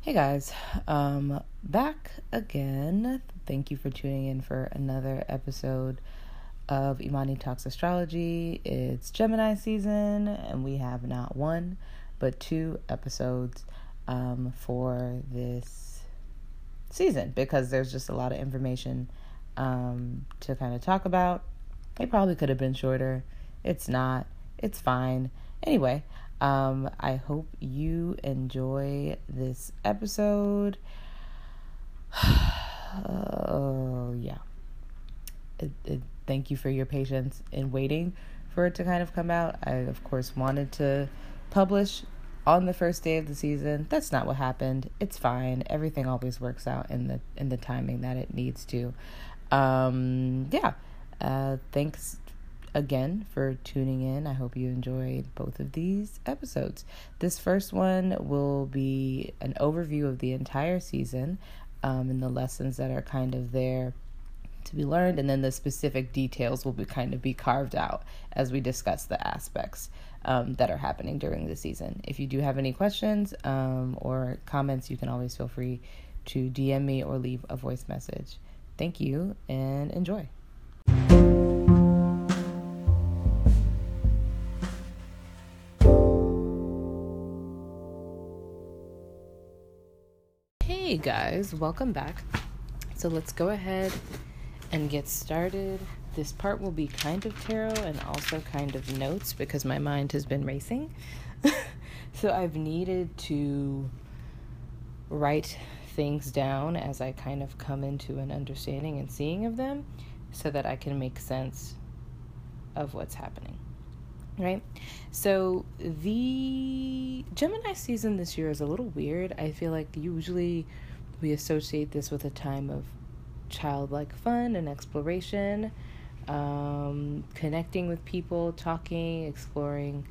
Hey guys, um, back again. Thank you for tuning in for another episode of Imani Talks Astrology. It's Gemini season, and we have not one but two episodes um, for this season because there's just a lot of information um, to kind of talk about. It probably could have been shorter. It's not. It's fine. Anyway, um, I hope you enjoy this episode. Oh, yeah. It, it, thank you for your patience in waiting for it to kind of come out. I, of course, wanted to publish on the first day of the season. That's not what happened. It's fine. Everything always works out in the in the timing that it needs to. Um, yeah. Uh, thanks again for tuning in. I hope you enjoyed both of these episodes. This first one will be an overview of the entire season um, and the lessons that are kind of there to be learned, and then the specific details will be kind of be carved out as we discuss the aspects um, that are happening during the season. If you do have any questions um, or comments, you can always feel free to DM me or leave a voice message. Thank you and enjoy. Hey guys, welcome back. So let's go ahead and get started. This part will be kind of tarot and also kind of notes because my mind has been racing. so I've needed to write things down as I kind of come into an understanding and seeing of them so that I can make sense of what's happening. Right? So the Gemini season this year is a little weird. I feel like usually we associate this with a time of childlike fun and exploration, um, connecting with people, talking, exploring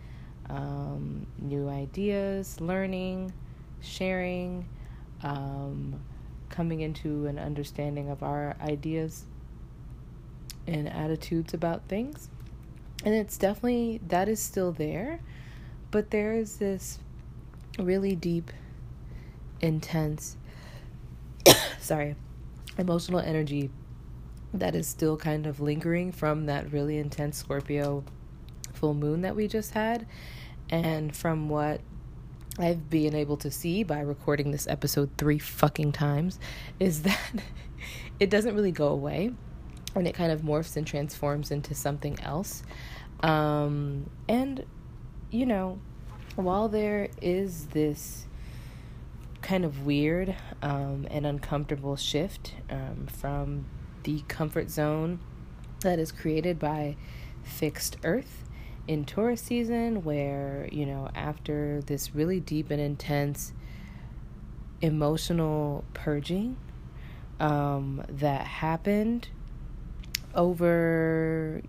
um, new ideas, learning, sharing, um, coming into an understanding of our ideas and attitudes about things. And it's definitely, that is still there, but there is this really deep, intense, sorry, emotional energy that is still kind of lingering from that really intense Scorpio full moon that we just had. And from what I've been able to see by recording this episode three fucking times, is that it doesn't really go away and it kind of morphs and transforms into something else. Um, and, you know, while there is this kind of weird um, and uncomfortable shift um, from the comfort zone that is created by fixed earth in Taurus season, where, you know, after this really deep and intense emotional purging um, that happened over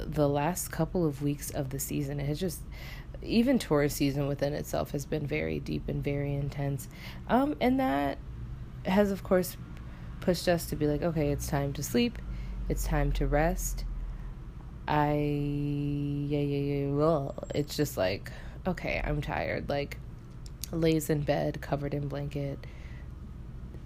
the last couple of weeks of the season. It has just even Taurus season within itself has been very deep and very intense. Um, and that has of course pushed us to be like, okay, it's time to sleep, it's time to rest. I yeah yeah yeah well it's just like okay, I'm tired. Like lays in bed covered in blanket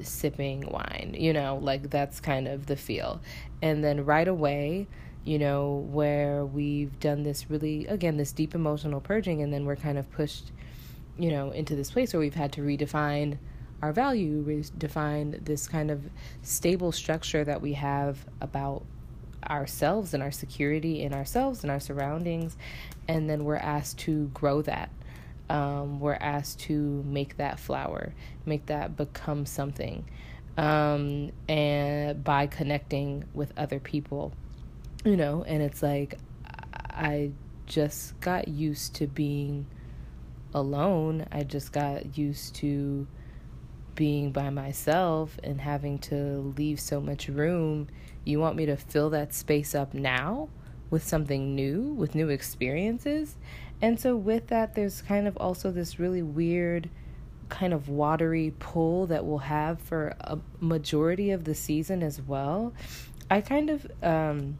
sipping wine, you know, like that's kind of the feel. And then right away you know, where we've done this really, again, this deep emotional purging, and then we're kind of pushed, you know, into this place where we've had to redefine our value, redefine this kind of stable structure that we have about ourselves and our security in ourselves and our surroundings. And then we're asked to grow that. Um, we're asked to make that flower, make that become something. Um, and by connecting with other people you know, and it's like I just got used to being alone. I just got used to being by myself and having to leave so much room. You want me to fill that space up now with something new, with new experiences? And so, with that, there's kind of also this really weird, kind of watery pull that we'll have for a majority of the season as well. I kind of, um,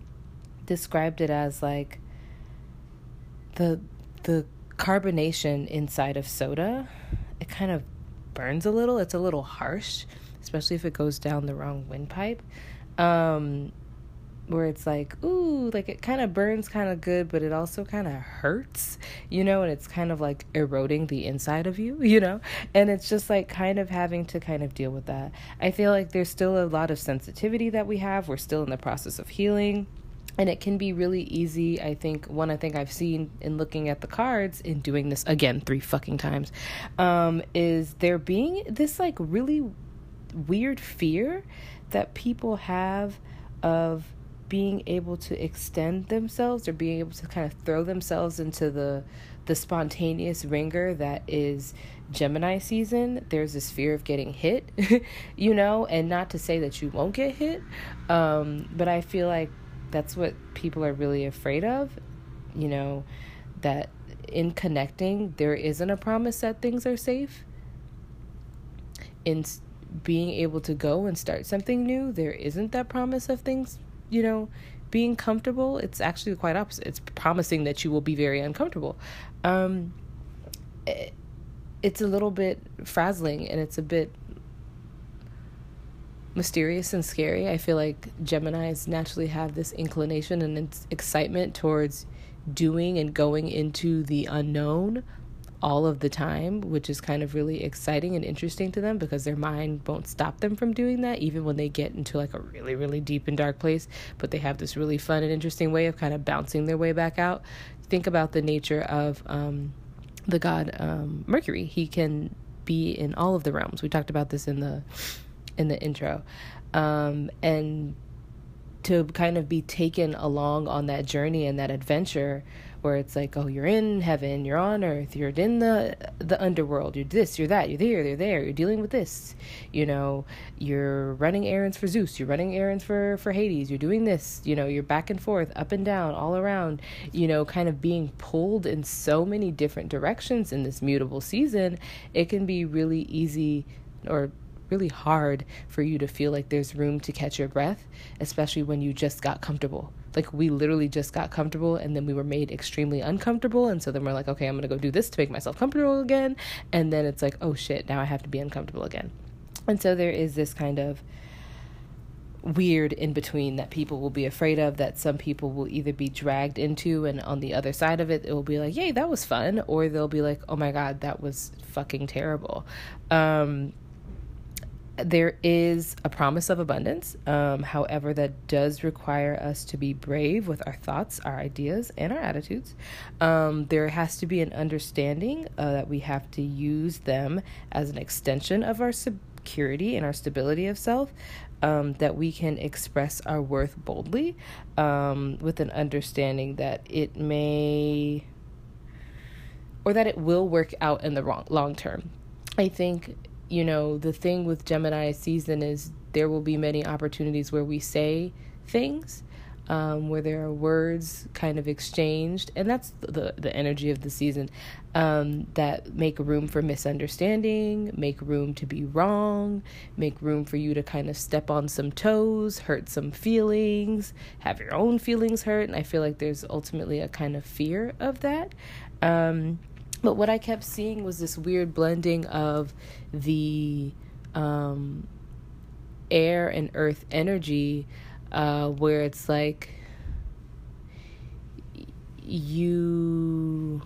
described it as like the the carbonation inside of soda it kind of burns a little. It's a little harsh, especially if it goes down the wrong windpipe. Um, where it's like, ooh, like it kind of burns kind of good, but it also kind of hurts, you know, and it's kind of like eroding the inside of you, you know, and it's just like kind of having to kind of deal with that. I feel like there's still a lot of sensitivity that we have. We're still in the process of healing. And it can be really easy. I think one I think I've seen in looking at the cards in doing this again three fucking times um, is there being this like really weird fear that people have of being able to extend themselves or being able to kind of throw themselves into the the spontaneous ringer that is Gemini season, there's this fear of getting hit, you know, and not to say that you won't get hit, um, but I feel like that's what people are really afraid of, you know, that in connecting, there isn't a promise that things are safe. In being able to go and start something new, there isn't that promise of things you know, being comfortable, it's actually quite opposite. It's promising that you will be very uncomfortable. Um, it, it's a little bit frazzling and it's a bit mysterious and scary. I feel like Geminis naturally have this inclination and excitement towards doing and going into the unknown all of the time, which is kind of really exciting and interesting to them because their mind won't stop them from doing that, even when they get into like a really, really deep and dark place. But they have this really fun and interesting way of kind of bouncing their way back out. Think about the nature of um, the god um, Mercury. He can be in all of the realms. We talked about this in the in the intro, um, and to kind of be taken along on that journey and that adventure where it's like, oh, you're in heaven, you're on earth, you're in the the underworld, you're this, you're that, you're there, you're there, you're dealing with this, you know, you're running errands for Zeus, you're running errands for for Hades, you're doing this, you know, you're back and forth, up and down, all around, you know, kind of being pulled in so many different directions in this mutable season, it can be really easy or really hard for you to feel like there's room to catch your breath, especially when you just got comfortable. Like we literally just got comfortable and then we were made extremely uncomfortable. And so then we're like, okay, I'm to go do this to make myself comfortable again. And then it's like, oh shit, now I have to be uncomfortable again. And so there is this kind of weird in between that people will be afraid of that some people will either be dragged into and on the other side of it it will be like yay that was fun or they'll be like oh my god that was fucking terrible um there is a promise of abundance. Um, however, that does require us to be brave with our thoughts, our ideas, and our attitudes. Um, there has to be an understanding uh, that we have to use them as an extension of our security and our stability of self. Um, that we can express our worth boldly um, with an understanding that it may or that it will work out in the wrong, long term. I think you know, the thing with Gemini season is there will be many opportunities where we say things, um, where there are words kind of exchanged, and that's the the energy of the season um, that make room for misunderstanding, make room to be wrong, make room for you to kind of step on some toes, hurt some feelings, have your own feelings hurt, and I feel like there's ultimately a kind of fear of that. Um, but what I kept seeing was this weird blending of the um, air and earth energy, uh, where it's like you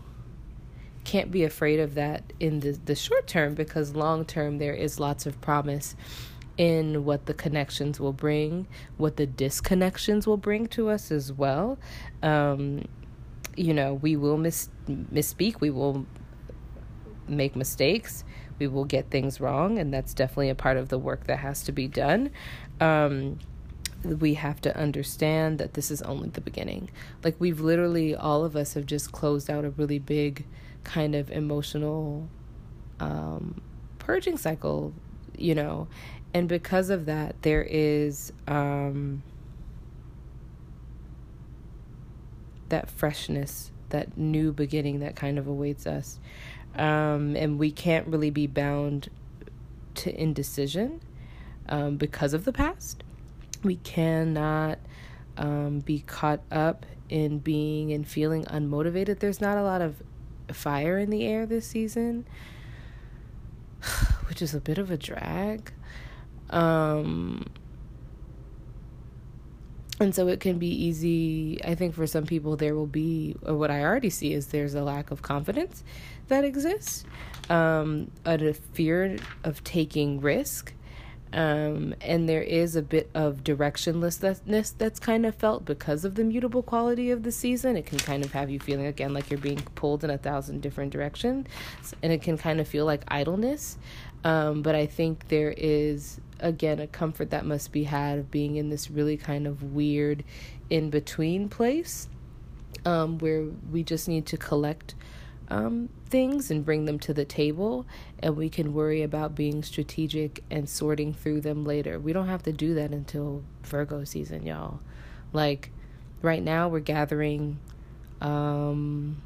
can't be afraid of that in the, the short term because long term there is lots of promise in what the connections will bring, what the disconnections will bring to us as well. Um, you know, we will miss misspeak, we will make mistakes, we will get things wrong, and that's definitely a part of the work that has to be done. Um, we have to understand that this is only the beginning. Like, we've literally, all of us have just closed out a really big kind of emotional um, purging cycle, you know, and because of that, there is. Um, that freshness, that new beginning that kind of awaits us. Um, and we can't really be bound to indecision um, because of the past. We cannot um, be caught up in being and feeling unmotivated. There's not a lot of fire in the air this season, which is a bit of a drag. Um, and so it can be easy i think for some people there will be or what i already see is there's a lack of confidence that exists um, a fear of taking risk um, and there is a bit of directionlessness that's kind of felt because of the mutable quality of the season. It can kind of have you feeling again like you're being pulled in a thousand different directions, and it can kind of feel like idleness. Um, but I think there is again a comfort that must be had of being in this really kind of weird in between place um, where we just need to collect um, things and bring them to the table, and we can worry about being strategic and sorting through them later. We don't have to do that until Virgo season, y'all. Like right now, we're gathering. Um,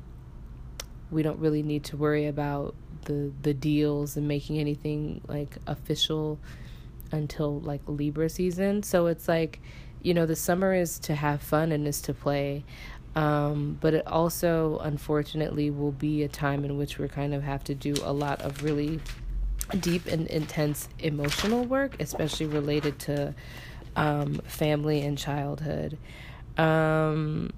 we don't really need to worry about the the deals and making anything like official until like Libra season. So it's like, you know, the summer is to have fun and is to play. Um, but it also, unfortunately, will be a time in which we kind of have to do a lot of really deep and intense emotional work, especially related to um, family and childhood. Um,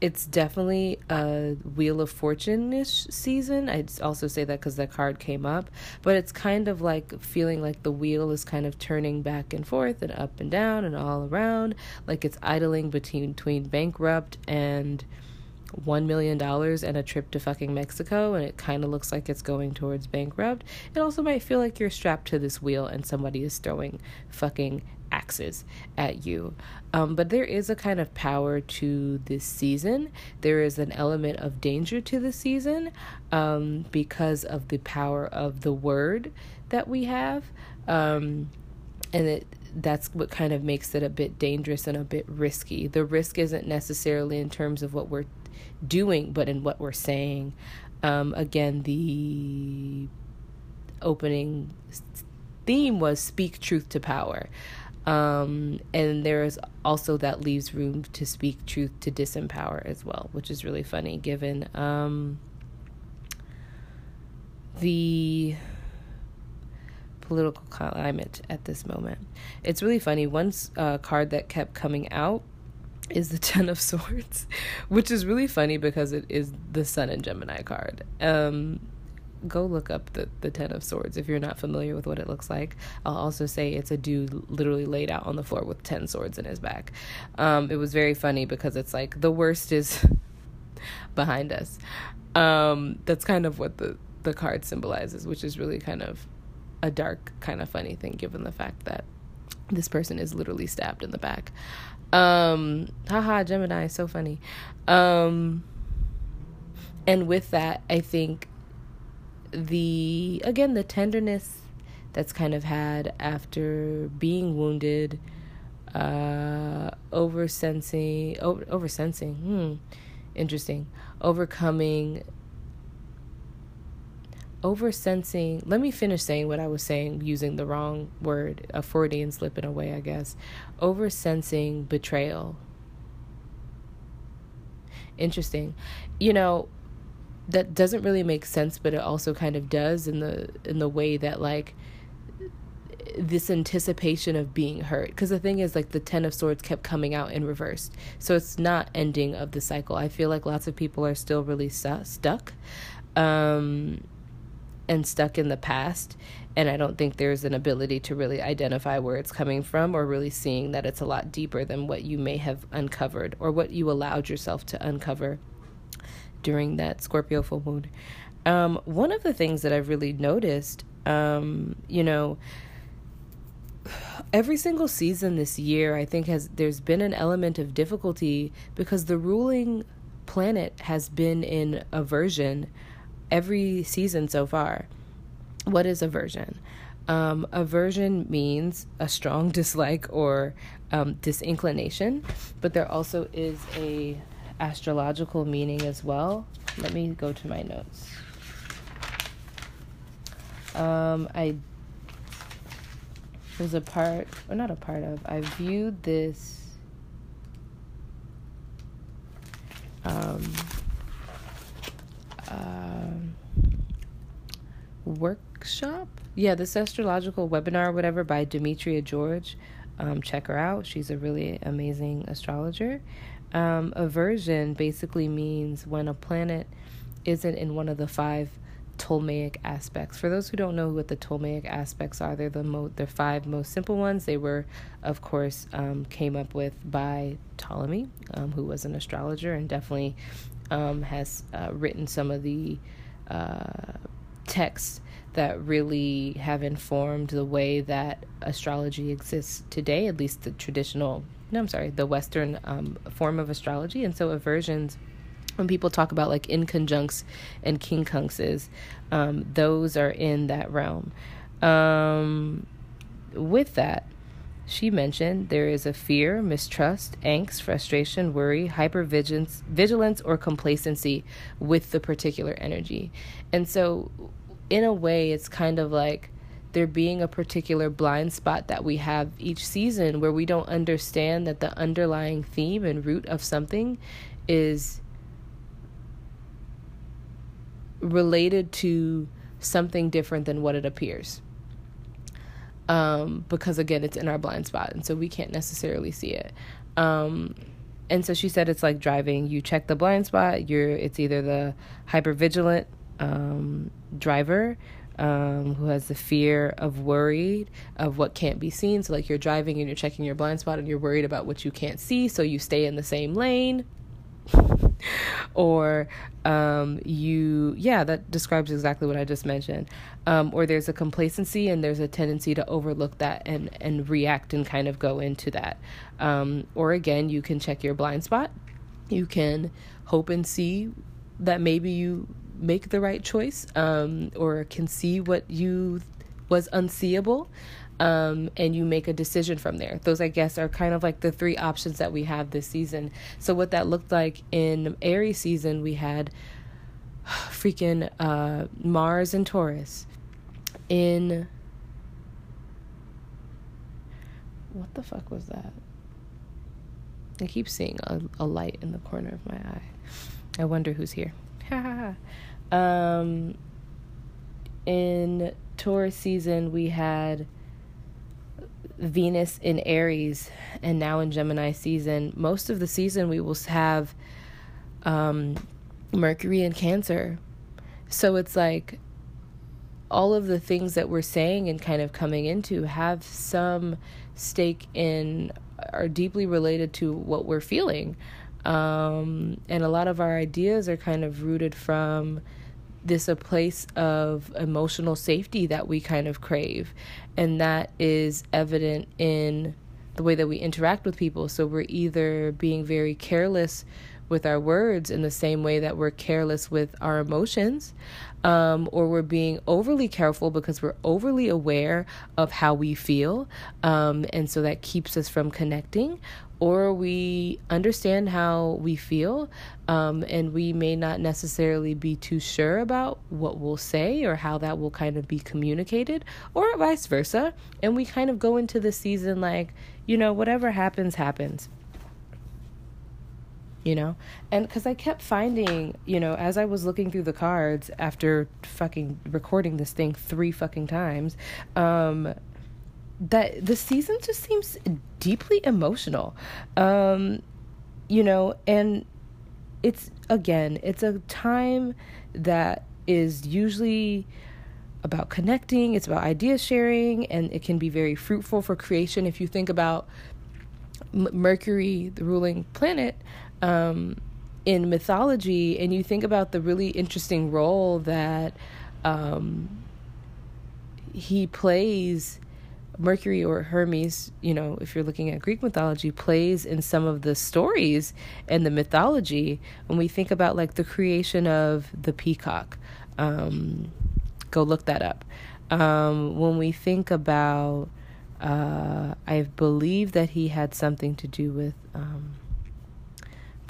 it's definitely a Wheel of Fortune ish season. I'd also say that because that card came up, but it's kind of like feeling like the wheel is kind of turning back and forth and up and down and all around, like it's idling between, between bankrupt and one million dollars and a trip to fucking Mexico and it kind of looks like it's going towards bankrupt. It also might feel like you're strapped to this wheel and somebody is throwing fucking axes at you. Um, but there is a kind of power to this season. There is an element of danger to the season um, because of the power of the word that we have. Um, and it that's what kind of makes it a bit dangerous and a bit risky. The risk isn't necessarily in terms of what we're doing, but in what we're saying. Um, again, the opening theme was speak truth to power. Um, and there's also that leaves room to speak truth to disempower as well, which is really funny given um, the political climate at this moment. It's really funny. One uh, card that kept coming out is the Ten of Swords, which is really funny because it is the Sun and Gemini card. Um, go look up the, the Ten of Swords if you're not familiar with what it looks like. I'll also say it's a dude literally laid out on the floor with 10 swords in his back. Um, it was very funny because it's like the worst is behind us. Um, that's kind of what the, the card symbolizes, which is really kind of a dark, kind of funny thing given the fact that this person is literally stabbed in the back. Um, haha, Gemini so funny. Um, and with that, I think the again the tenderness that's kind of had after being wounded uh over sensing over, over sensing hmm interesting overcoming over sensing let me finish saying what i was saying using the wrong word a freudian slip in a way i guess over sensing betrayal. Interesting. You know that doesn't really make sense but it also kind of does in the in the way that like this anticipation of being hurt. Because the thing is like the 10 of swords kept coming out in reverse. So it's not ending of the cycle. I feel like lots of people are still really stu- stuck um and stuck in the past. And i don't think there's an ability to really identify where it's coming from or really seeing that it's a lot deeper than what you may have uncovered or what you allowed yourself to uncover during that Scorpio full moon. Um, one of the things that I've really noticed, um, you know, every single season this year, I think has there's been an element of difficulty because the ruling planet has been in aversion every season so far. What is aversion? Um, aversion means a strong dislike or um, disinclination, but there also is a astrological meaning as well. Let me go to my notes. Um, I was a part, or not a part of, I viewed this um, uh, workshop. Yeah, this astrological webinar, whatever, by Demetra George. Um, check her out. She's a really amazing astrologer. Um, aversion basically means when a planet isn't in one of the five Ptolemaic aspects. For those who don't know what the Ptolemaic aspects are, they're the mo- they're five most simple ones. They were, of course, um, came up with by Ptolemy, um, who was an astrologer and definitely um, has uh, written some of the uh, texts that really have informed the way that astrology exists today, at least the traditional. No, I'm sorry, the Western um, form of astrology, and so aversions when people talk about like inconjuncts and quincunxes, um, those are in that realm. Um, with that, she mentioned there is a fear, mistrust, angst, frustration, worry, hypervigilance, vigilance, or complacency with the particular energy. And so, in a way, it's kind of like there being a particular blind spot that we have each season where we don't understand that the underlying theme and root of something is related to something different than what it appears. Um, because again, it's in our blind spot, and so we can't necessarily see it. Um, and so she said it's like driving. You check the blind spot. You're it's either the hyper vigilant um, driver um, who has the fear of worried of what can't be seen. So like you're driving and you're checking your blind spot and you're worried about what you can't see, so you stay in the same lane. or um, you, yeah, that describes exactly what I just mentioned. Um, or there's a complacency and there's a tendency to overlook that and, and react and kind of go into that. Um, or again, you can check your blind spot. You can hope and see that maybe you make the right choice um, or can see what you was unseeable um, and you make a decision from there. Those, I guess, are kind of like the three options that we have this season. So, what that looked like in Aries season, we had freaking uh, Mars and Taurus. In what the fuck was that? I keep seeing a, a light in the corner of my eye. I wonder who's here. um, in Taurus season, we had Venus in Aries and now in Gemini season, most of the season we will have um, Mercury in Cancer. So it's like all of the things that we're saying and kind of coming into have some stake in, are deeply related to what we're feeling. Um, and a lot of our ideas are kind of rooted from this a place of emotional safety that we kind of crave. And that is evident in the way that we interact with people. So we're either being very careless with our words in the same way that we're careless with our emotions um, or we're being overly careful because we're overly aware of how we feel um, and so that keeps us from connecting or we understand how we feel, um, and we may not necessarily be too sure about what we'll say or how that will kind of be communicated, or vice versa. And we kind of go into the season like, you know, whatever happens, happens. You know, and because I kept finding, you know, as I was looking through the cards after fucking recording this thing three fucking times, um, that the season just seems deeply emotional. Um, you know, and it's again, it's a time that is usually about connecting, it's about idea sharing, and it can be very fruitful for creation. If you think about Mercury, the ruling planet, um, in mythology, and you think about the really interesting role that um, he plays Mercury or Hermes, you know, if you're looking at Greek mythology, plays in some of the stories and the mythology. When we think about like the creation of the peacock, um, go look that up. Um, when we think about, uh, I believe that he had something to do with um,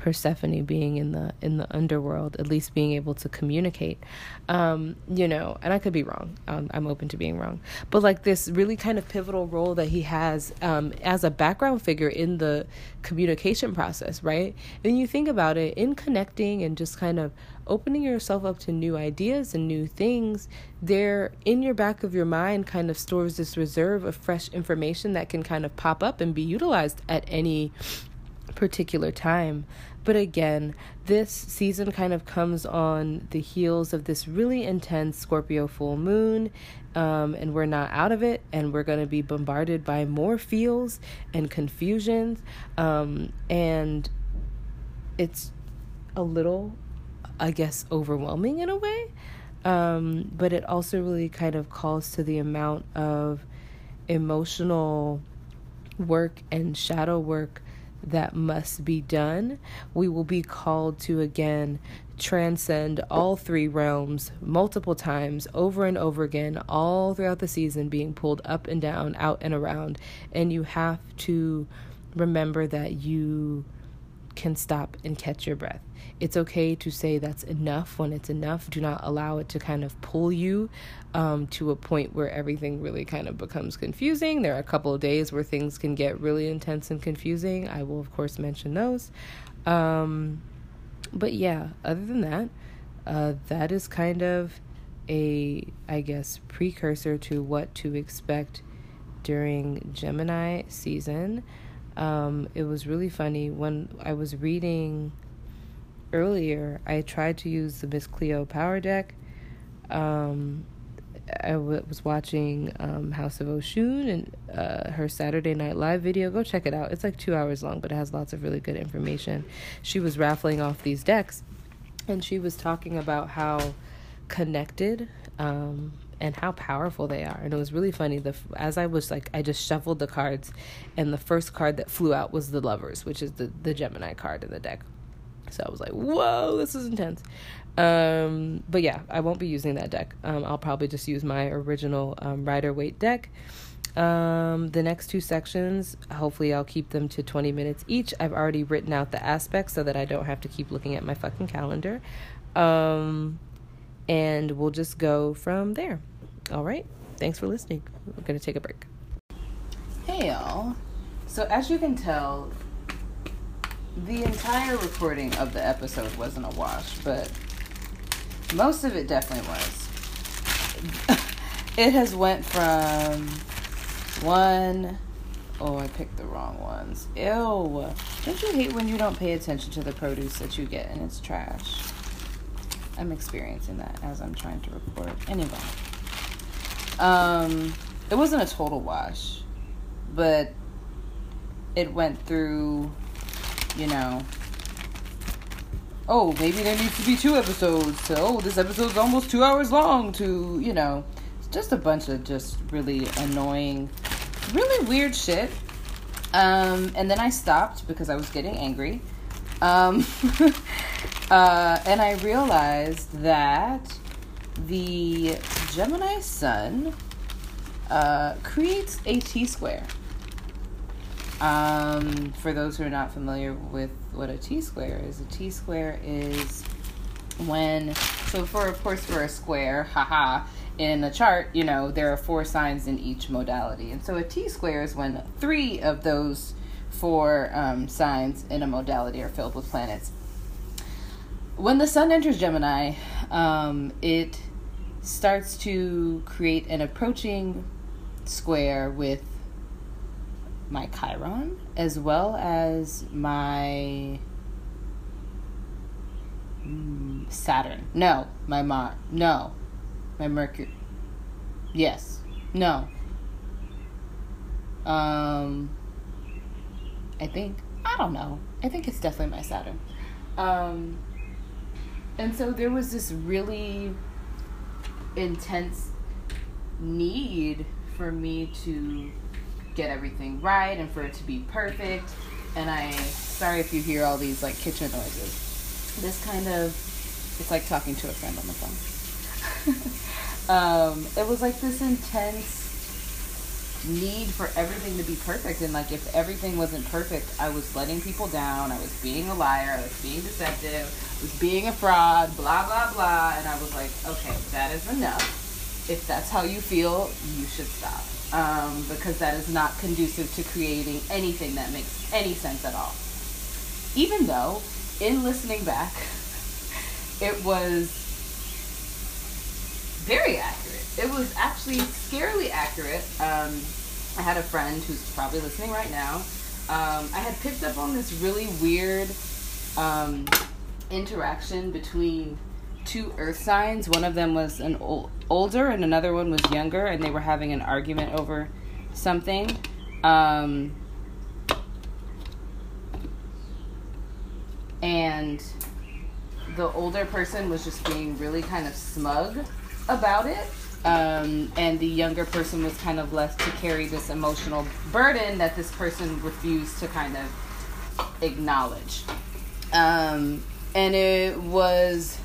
Persephone being in the in the underworld, at least being able to communicate. Um, you know, and I could be wrong. Um, I'm open to being wrong, but like this really kind of pivotal role that he has um, as a background figure in the communication process, right? And you think about it in connecting and just kind of opening yourself up to new ideas and new things, there in your back of your mind kind of stores this reserve of fresh information that can kind of pop up and be utilized at any particular time. But again, this season kind of comes on the heels of this really intense Scorpio full moon, um, and we're not out of it, and we're going to be bombarded by more feels and confusions. Um, and it's a little, I guess, overwhelming in a way. Um, but it also really kind of calls to the amount of emotional work and shadow work that must be done, we will be called to again transcend all three realms multiple times over and over again, all throughout the season, being pulled up and down, out and around. And you have to remember that you can stop and catch your breath. It's okay to say that's enough when it's enough. Do not allow it to kind of pull you um, to a point where everything really kind of becomes confusing. There are a couple of days where things can get really intense and confusing. I will, of course, mention those. Um, but yeah, other than that, uh, that is kind of a, I guess, precursor to what to expect during Gemini season. Um, it was really funny when I was reading earlier. I tried to use the Miss Cleo Power Deck. Um, I w- was watching um, House of Oshun and uh, her Saturday Night Live video. Go check it out. It's like two hours long, but it has lots of really good information. She was raffling off these decks, and she was talking about how connected um, and how powerful they are. And it was really funny. The as I was like, I just shuffled the cards, and the first card that flew out was the Lovers, which is the the Gemini card in the deck. So I was like, whoa, this is intense. Um, but yeah, I won't be using that deck. Um, I'll probably just use my original um, Rider-Waite deck. Um, the next two sections, hopefully, I'll keep them to 20 minutes each. I've already written out the aspects so that I don't have to keep looking at my fucking calendar. Um, and we'll just go from there. All right. Thanks for listening. We're going to take a break. Hey, y'all. So, as you can tell, the entire recording of the episode wasn't a wash, but most of it definitely was. it has went from one oh I picked the wrong ones. Ew. Don't you hate when you don't pay attention to the produce that you get and it's trash? I'm experiencing that as I'm trying to record. Anyway. Um it wasn't a total wash, but it went through, you know, oh, maybe there needs to be two episodes So oh, this episode's almost two hours long to, you know, it's just a bunch of just really annoying, really weird shit. Um, and then I stopped because I was getting angry. Um, uh, and I realized that the Gemini Sun uh, creates a T square. Um, for those who are not familiar with what a T square is, a T square is when, so for, of course, for a square, haha, in a chart, you know, there are four signs in each modality. And so a T square is when three of those four um, signs in a modality are filled with planets. When the sun enters Gemini, um, it starts to create an approaching square with my Chiron as well as my mm, Saturn. No, my Mar. No, my Mercury. Yes. No. Um. I think I don't know. I think it's definitely my Saturn. Um. And so there was this really intense need for me to get everything right and for it to be perfect. And I, sorry if you hear all these like kitchen noises. This kind of, it's like talking to a friend on the phone. um, it was like this intense need for everything to be perfect. And like if everything wasn't perfect i was letting people down. I was being a liar. I was being deceptive. I was being a fraud blah blah blah. And i was like okay that is enough. If that's how you feel you should stop um, because that is not conducive to creating anything that makes any sense at all even though in listening back it was very accurate it was actually scarily accurate. Um, I had a friend who's probably listening right now. Um, I had picked up on this really weird um, interaction between two earth signs. One of them was an ol- older and another one was younger, and they were having an argument over something. Um, and the older person was just being really kind of smug about it um, and the younger person was kind of left to carry this emotional burden that this person refused to kind of acknowledge. Um, and it was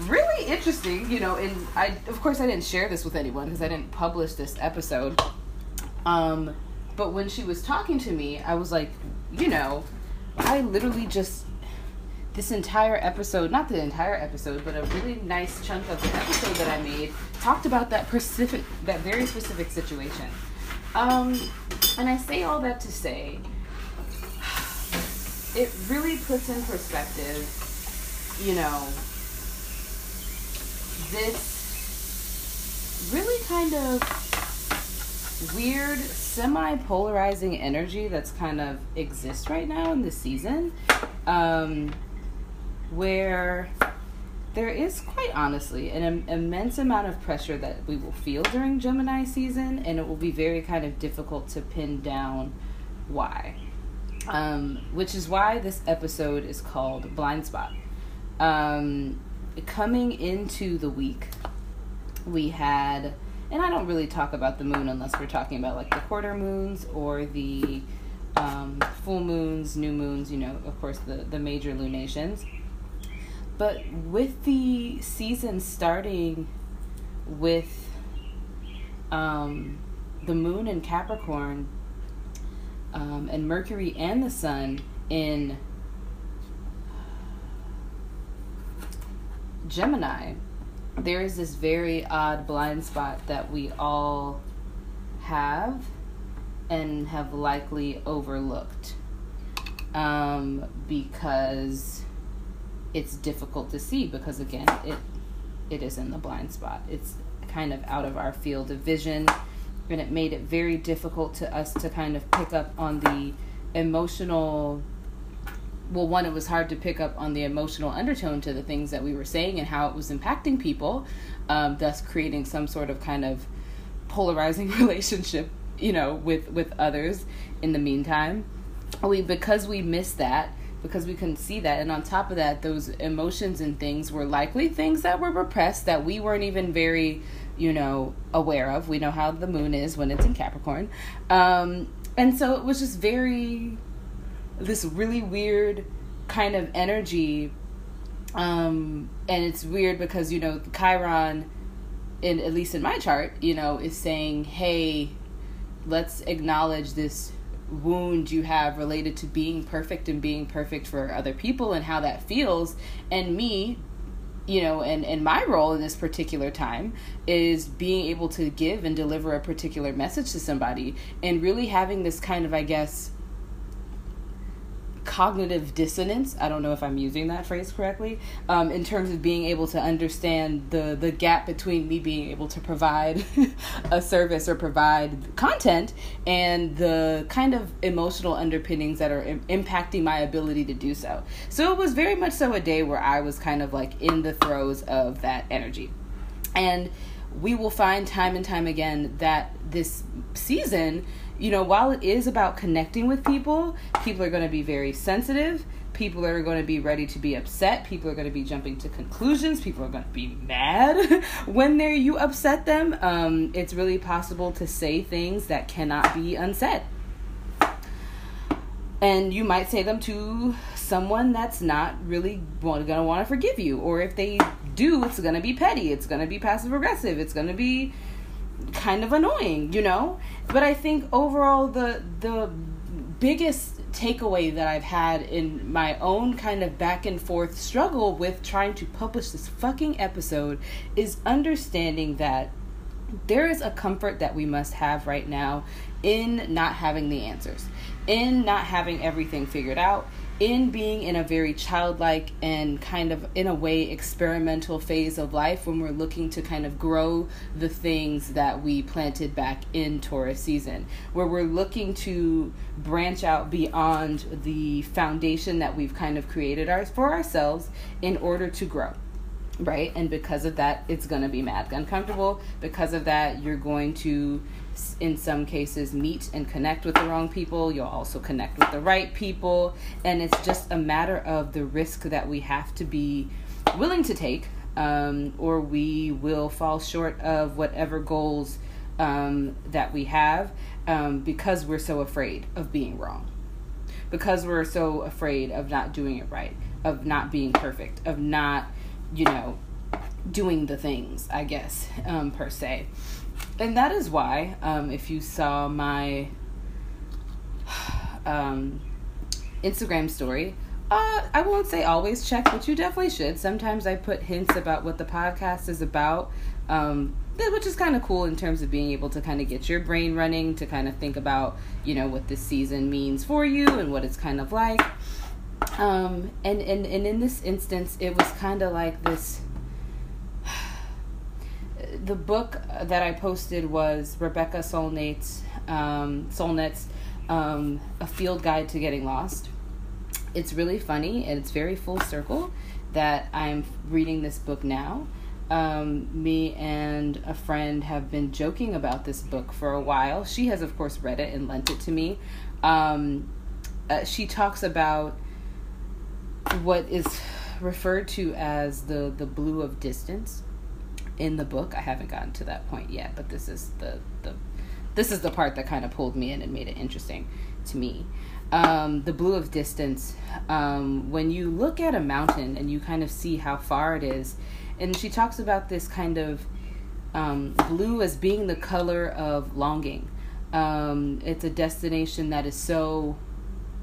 really interesting, you know. And I, of course, I didn't share this with anyone because I didn't publish this episode. Um, but when she was talking to me, I was like, you know, I literally just this entire episode, not the entire episode, but a really nice chunk of the episode that I made talked about that specific, that very specific situation. Um, and I say all that to say, it really puts in perspective, you know, this really kind of weird, semi polarizing energy that's kind of exists right now in the season. Um, where there is quite honestly an Im- immense amount of pressure that we will feel during Gemini season, and it will be very kind of difficult to pin down why. Um, which is why this episode is called Blind Spot. Um, coming into the week, we had, and I don't really talk about the moon unless we're talking about like the quarter moons or the um, full moons, new moons, you know, of course, the, the major lunations. But with the season starting with um, the moon in Capricorn um, and Mercury and the sun in Gemini, there is this very odd blind spot that we all have and have likely overlooked um, because it's difficult to see because again it it is in the blind spot. It's kind of out of our field of vision and it made it very difficult to us to kind of pick up on the emotional well one it was hard to pick up on the emotional undertone to the things that we were saying and how it was impacting people um, thus creating some sort of kind of polarizing relationship you know with with others in the meantime we because we missed that because we couldn't see that. And on top of that, those emotions and things were likely things that were repressed that we weren't even very, you know, aware of. We know how the moon is when it's in Capricorn. Um, and so it was just very, this really weird kind of energy. Um, and it's weird because, you know, Chiron, in, at least in my chart, you know, is saying, hey, let's acknowledge this wound you have related to being perfect and being perfect for other people and how that feels and me you know and and my role in this particular time is being able to give and deliver a particular message to somebody and really having this kind of i guess cognitive dissonance. I don't know if I'm using that phrase correctly. Um, in terms of being able to understand the the gap between me being able to provide a service or provide content and the kind of emotional underpinnings that are Im- impacting my ability to do so. So it was very much so a day where I was kind of like in the throes of that energy, and we will find time and time again that this season you know, while it is about connecting with people, people are going to be very sensitive. People are going to be ready to be upset. People are going to be jumping to conclusions. People are going to be mad when they're you upset them. Um, it's really possible to say things that cannot be unsaid. And you might say them to someone that's not really going to want to forgive you. Or if they do, it's going to be petty. It's going to be passive aggressive. It's going to be kind of annoying, you know? But I think overall the the biggest takeaway that I've had in my own kind of back and forth struggle with trying to publish this fucking episode is understanding that there is a comfort that we must have right now in not having the answers, in not having everything figured out, in being in a very childlike and kind of in a way experimental phase of life when we're looking to kind of grow the things that we planted back in Taurus season, where we're looking to branch out beyond the foundation that we've kind of created ours for ourselves in order to grow right? And because of that, it's going to be mad uncomfortable. Because of that, you're going to, in some cases, meet and connect with the wrong people. You'll also connect with the right people. And it's just a matter of the risk that we have to be willing to take, um, or we will fall short of whatever goals um, that we have um, because we're so afraid of being wrong. Because we're so afraid of not doing it right, of not being perfect, of not you know, doing the things, I guess, um, per se. And that is why, um, if you saw my um, Instagram story, uh, I won't say always check, but you definitely should. Sometimes I put hints about what the podcast is about, um, which is kind of cool in terms of being able to kind of get your brain running to kind of think about, you know, what this season means for you and what it's kind of like. Um, and, and, and in this instance, it was kind of like this. The book that I posted was Rebecca Solnit's, um, Solnit's um, A Field Guide to Getting Lost. It's really funny and it's very full circle that I'm reading this book now. Um, me and a friend have been joking about this book for a while. She has, of course, read it and lent it to me. Um, uh, she talks about what is referred to as the the blue of distance in the book. I haven't gotten to that point yet, but this is the the this is the part that kind of pulled me in and made it interesting to me. Um, the blue of distance. Um, when you look at a mountain and you kind of see how far it is, and she talks about this kind of um, blue as being the color of longing. Um, it's a destination that is so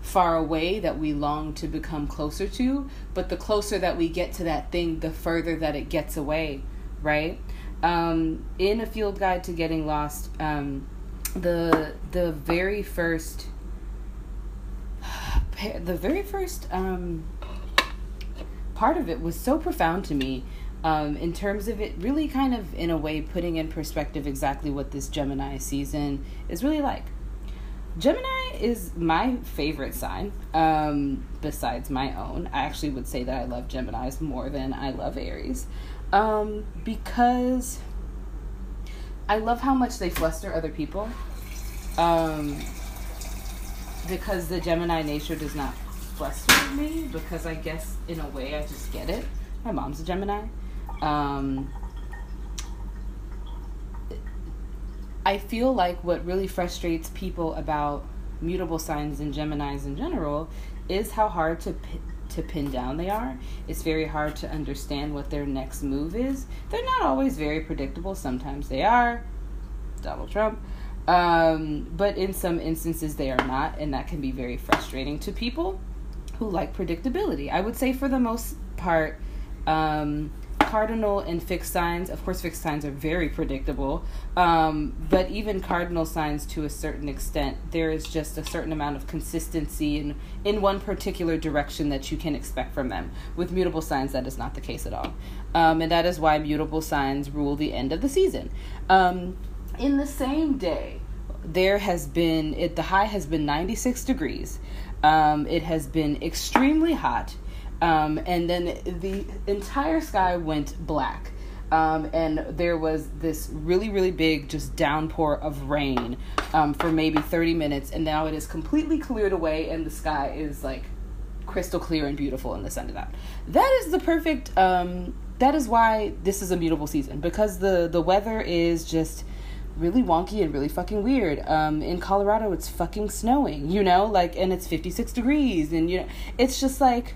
far away that we long to become closer to, but the closer that we get to that thing, the further that it gets away, right? Um, in a field guide to getting lost, um, the the very first the very first um, part of it was so profound to me um, in terms of it really kind of in a way putting in perspective exactly what this Gemini season is really like. Gemini is my favorite sign, um, besides my own. I actually would say that I love Geminis more than I love Aries, um, because I love how much they fluster other people. Um, because the Gemini nature does not fluster me, because I guess in a way I just get it. My mom's a Gemini. Um, I feel like what really frustrates people about mutable signs and Geminis in general is how hard to to pin down they are. It's very hard to understand what their next move is. They're not always very predictable. Sometimes they are. Donald Trump. Um, but in some instances they are not, and that can be very frustrating to people who like predictability. I would say for the most part, um, cardinal and fixed signs, of course, fixed signs are very predictable, um, but even cardinal signs to a certain extent, there is just a certain amount of consistency in, in one particular direction that you can expect from them. With mutable signs, that is not the case at all. Um, and that is why mutable signs rule the end of the season. Um, in the same day, there has been, it, the high has been 96 degrees. Um, it has been extremely hot um, and then the entire sky went black. Um, and there was this really, really big just downpour of rain um, for maybe 30 minutes. And now it is completely cleared away, and the sky is like crystal clear and beautiful in the sun that. That is the perfect. Um, that is why this is a mutable season because the the weather is just really wonky and really fucking weird. Um, in Colorado, it's fucking snowing, you know, like, and it's 56 degrees, and you know, it's just like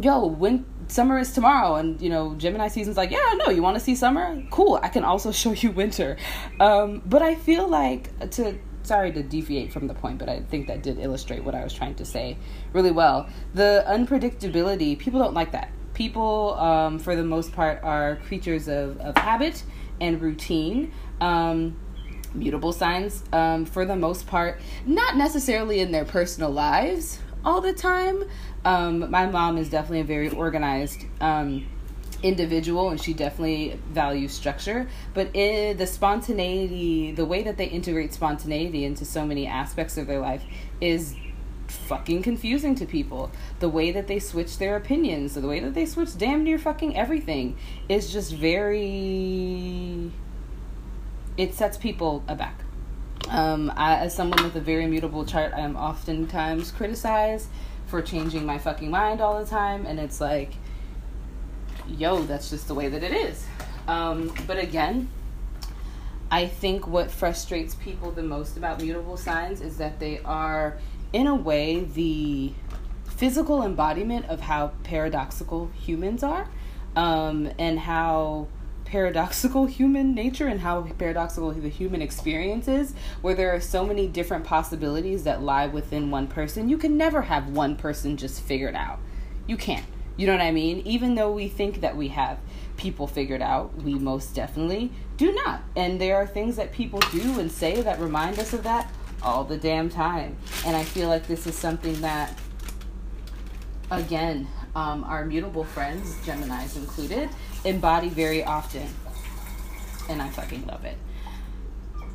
yo, when summer is tomorrow and you know gemini season's like yeah no you want to see summer? Cool i can also show you winter. Um, but i feel like to sorry to deviate from the point but i think that did illustrate what i was trying to say really well. The unpredictability people don't like that. People um, for the most part are creatures of, of habit and routine um, mutable signs um, for the most part not necessarily in their personal lives all the time um, my mom is definitely a very organized um, individual and she definitely values structure. But in the spontaneity the way that they integrate spontaneity into so many aspects of their life is fucking confusing to people. The way that they switch their opinions the way that they switch damn near fucking everything is just very it sets people aback. Um, I, as someone with a very mutable chart i am oftentimes criticized for changing my fucking mind all the time and it's like yo that's just the way that it is. Um, but again i think what frustrates people the most about mutable signs is that they are in a way the physical embodiment of how paradoxical humans are um, and how paradoxical human nature and how paradoxical the human experience is, where there are so many different possibilities that lie within one person. You can never have one person just figured out. You can't. You know what I mean? Even though we think that we have people figured out, we most definitely do not. And there are things that people do and say that remind us of that all the damn time. And I feel like this is something that, again, um, our mutable friends, Geminis included, embody very often. And I fucking love it.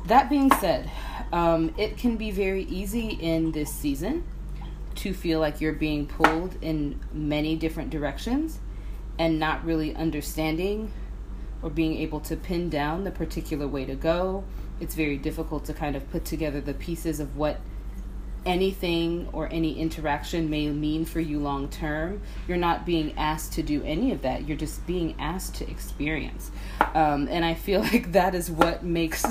That being said, um, it can be very easy in this season to feel like you're being pulled in many different directions and not really understanding or being able to pin down the particular way to go. It's very difficult to kind of put together the pieces of what anything or any interaction may mean for you long term. You're not being asked to do any of that. You're just being asked to experience. Um, and I feel like that is what makes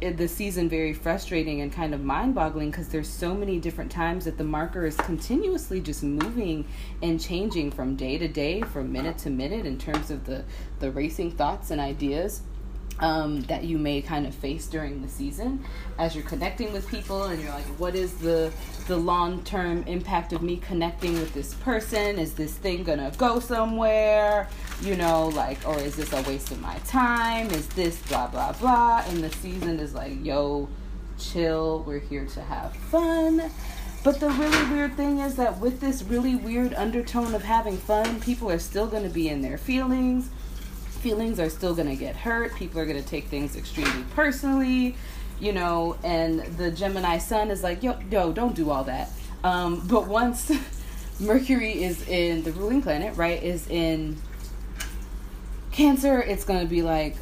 the season very frustrating and kind of mind boggling because there's so many different times that the marker is continuously just moving and changing from day to day, from minute to minute in terms of the, the racing thoughts and ideas um, that you may kind of face during the season as you're connecting with people and you're like what is the the long-term impact of me connecting with this person? Is this thing gonna go somewhere? You know like or is this a waste of my time? Is this blah blah blah? And the season is like yo chill we're here to have fun. But the really weird thing is that with this really weird undertone of having fun people are still going to be in their feelings feelings are still going to get hurt. People are going to take things extremely personally, you know, and the Gemini sun is like, yo, yo, don't do all that. Um, but once Mercury is in the ruling planet, right, is in Cancer, it's going to be like,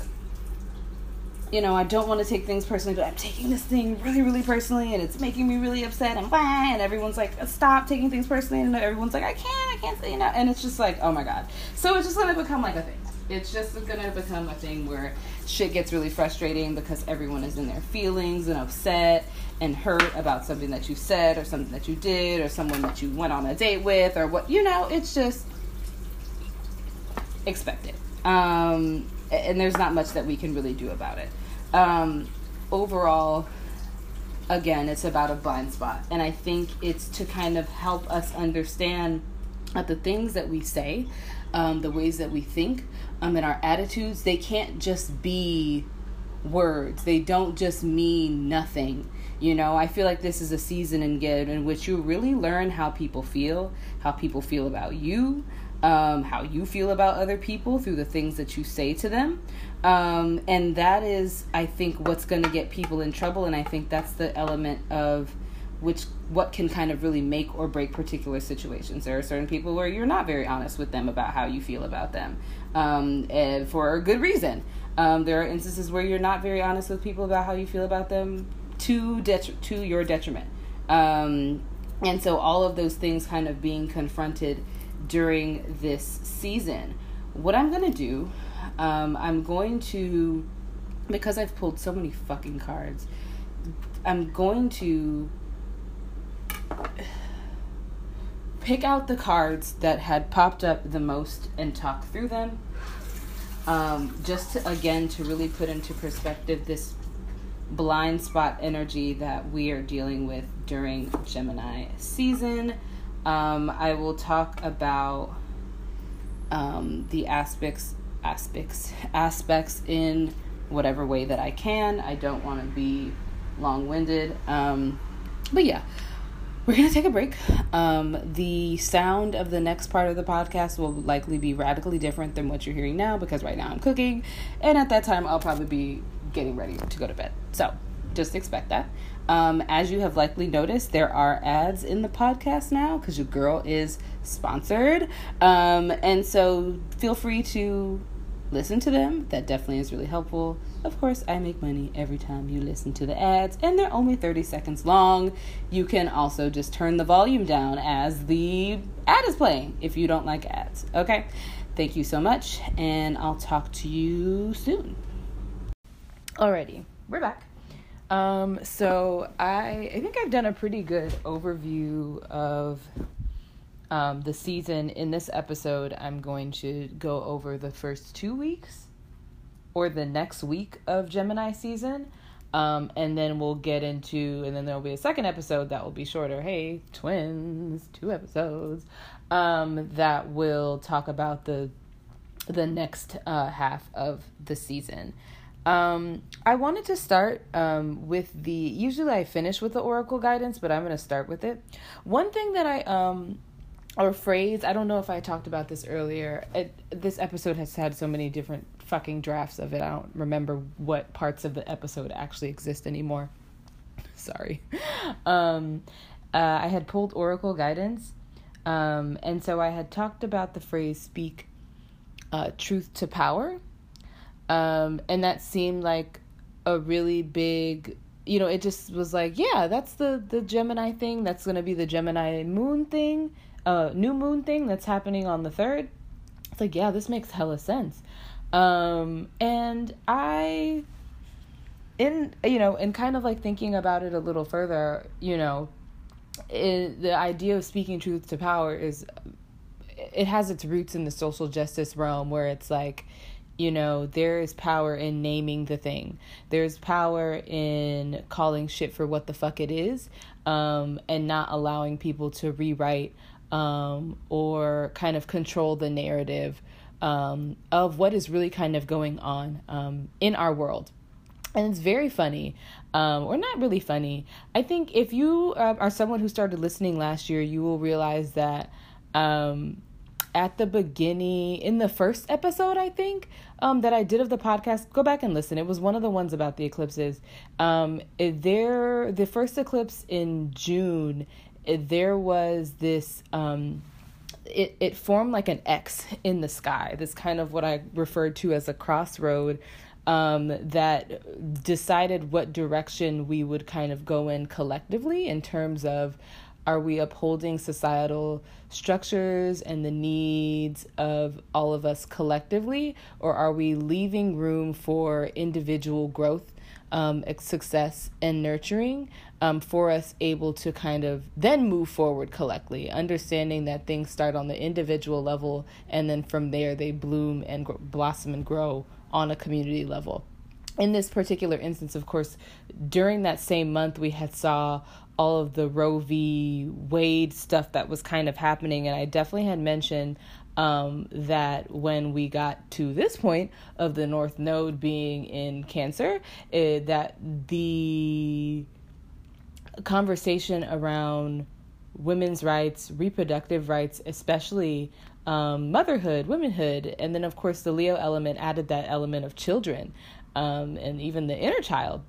you know, I don't want to take things personally, but I'm taking this thing really, really personally, and it's making me really upset. And why? And everyone's like, stop taking things personally, and everyone's like, I can't, I can't you know. And it's just like, oh my god. So it's just gonna become like a thing it's just gonna become a thing where shit gets really frustrating because everyone is in their feelings and upset and hurt about something that you said or something that you did or someone that you went on a date with or what you know it's just expected. Um, and there's not much that we can really do about it. Um, overall again it's about a blind spot. And i think it's to kind of help us understand that the things that we say um, the ways that we think um, and our attitudes, they can't just be words. They don't just mean nothing. You know, I feel like this is a season in good in which you really learn how people feel, how people feel about you, um, how you feel about other people through the things that you say to them. Um, and that is, I think, what's going to get people in trouble. And I think that's the element of which what can kind of really make or break particular situations. There are certain people where you're not very honest with them about how you feel about them, um, and for a good reason. Um, there are instances where you're not very honest with people about how you feel about them to det- to your detriment. Um, and so all of those things kind of being confronted during this season. What I'm gonna do, um, I'm going to because I've pulled so many fucking cards. I'm going to pick out the cards that had popped up the most and talk through them. Um, just to, again to really put into perspective this blind spot energy that we are dealing with during Gemini season. Um, I will talk about um, the aspects aspects aspects in whatever way that I can. I don't want to be long winded. Um, but yeah, we're going to take a break. Um, the sound of the next part of the podcast will likely be radically different than what you're hearing now because right now I'm cooking. And at that time, I'll probably be getting ready to go to bed. So just expect that. Um, as you have likely noticed, there are ads in the podcast now because your girl is sponsored. Um, and so feel free to listen to them. That definitely is really helpful. Of course, I make money every time you listen to the ads, and they're only 30 seconds long. You can also just turn the volume down as the ad is playing if you don't like ads. Okay? Thank you so much, and I'll talk to you soon. Alrighty, we're back. Um, so I I think I've done a pretty good overview of um, the season. In this episode, I'm going to go over the first two weeks or the next week of Gemini season. Um, and then we'll get into, and then there'll be a second episode that will be shorter. Hey, twins, two episodes. Um, that will talk about the the next uh, half of the season. Um, I wanted to start um, with the. Usually, I finish with the oracle guidance, but I'm going to start with it. One thing that I um, or phrase. I don't know if I talked about this earlier. It, this episode has had so many different fucking drafts of it. I don't remember what parts of the episode actually exist anymore. Sorry. Um, uh, I had pulled oracle guidance, um, and so I had talked about the phrase "speak uh, truth to power." Um, and that seemed like a really big you know it just was like yeah that's the the gemini thing that's to be the gemini moon thing uh new moon thing that's happening on the third it's like yeah this makes hella sense um and i in you know and kind of like thinking about it a little further you know it, the idea of speaking truth to power is it has its roots in the social justice realm where it's like you know, there is power in naming the thing. There's power in calling shit for what the fuck it is, um, and not allowing people to rewrite um, or kind of control the narrative um, of what is really kind of going on um, in our world. And it's very funny, um, or not really funny. I think if you uh, are someone who started listening last year, you will realize that um, at the beginning in the first episode i think um, that i did of the podcast go back and listen it was one of the ones about the eclipses there the first eclipse in june there was this um, it, it formed like an x in the sky. This kind of what i referred to as a crossroad um, that decided what direction we would kind of go in collectively in terms of are we upholding societal structures and the needs of all of us collectively, or are we leaving room for individual growth, um, success, and nurturing um, for us able to kind of then move forward collectively, understanding that things start on the individual level and then from there they bloom and blossom and grow on a community level in this particular instance of course during that same month we had saw all of the Roe v. Wade stuff that was kind of happening. And I definitely had mentioned um, that when we got to this point of the North Node being in Cancer, uh, that the conversation around women's rights, reproductive rights, especially um, motherhood, womanhood, and then of course the Leo element added that element of children um, and even the inner child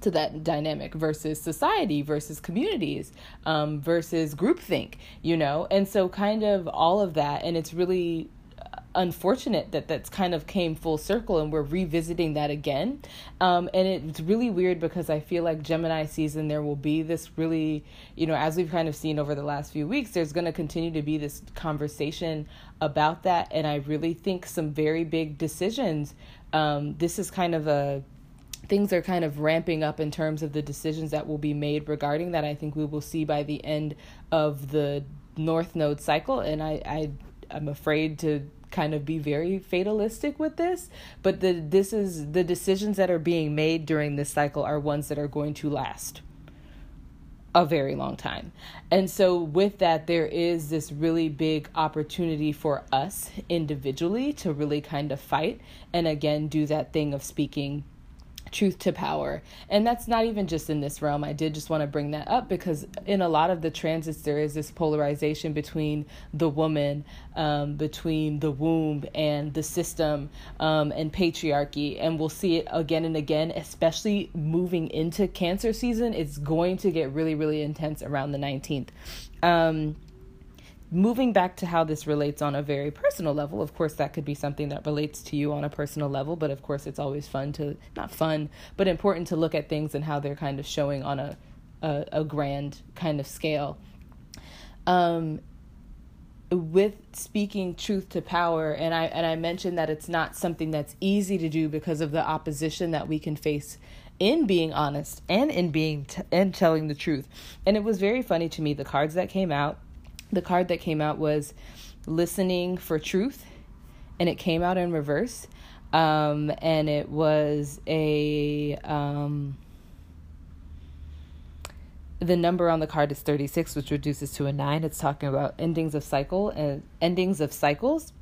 to that dynamic versus society versus communities um, versus groupthink, you know? And so, kind of all of that. And it's really unfortunate that that's kind of came full circle and we're revisiting that again. Um, and it's really weird because I feel like Gemini season, there will be this really, you know, as we've kind of seen over the last few weeks, there's going to continue to be this conversation about that. And I really think some very big decisions. Um, this is kind of a things are kind of ramping up in terms of the decisions that will be made regarding that. I think we will see by the end of the North Node cycle, and I, I I'm afraid to kind of be very fatalistic with this, but the this is the decisions that are being made during this cycle are ones that are going to last a very long time. And so, with that, there is this really big opportunity for us individually to really kind of fight and again do that thing of speaking truth to power. And that's not even just in this realm. I did just want to bring that up because in a lot of the transits, there is this polarization between the woman, um, between the womb and the system um, and patriarchy. And we'll see it again and again, especially moving into Cancer season. It's going to get really, really intense around the 19th. Um, moving back to how this relates on a very personal level, of course, that could be something that relates to you on a personal level, but of course, it's always fun to, not fun, but important to look at things and how they're kind of showing on a, a, a grand kind of scale. Um, with speaking truth to power and I and I mentioned that it's not something that's easy to do because of the opposition that we can face in being honest and in being t- and telling the truth. And it was very funny to me the cards that came out the card that came out was listening for truth and it came out in reverse. Um, and it was a um, the number on the card is 36 which reduces to a 9 it's talking about endings of cycle and endings of cycles.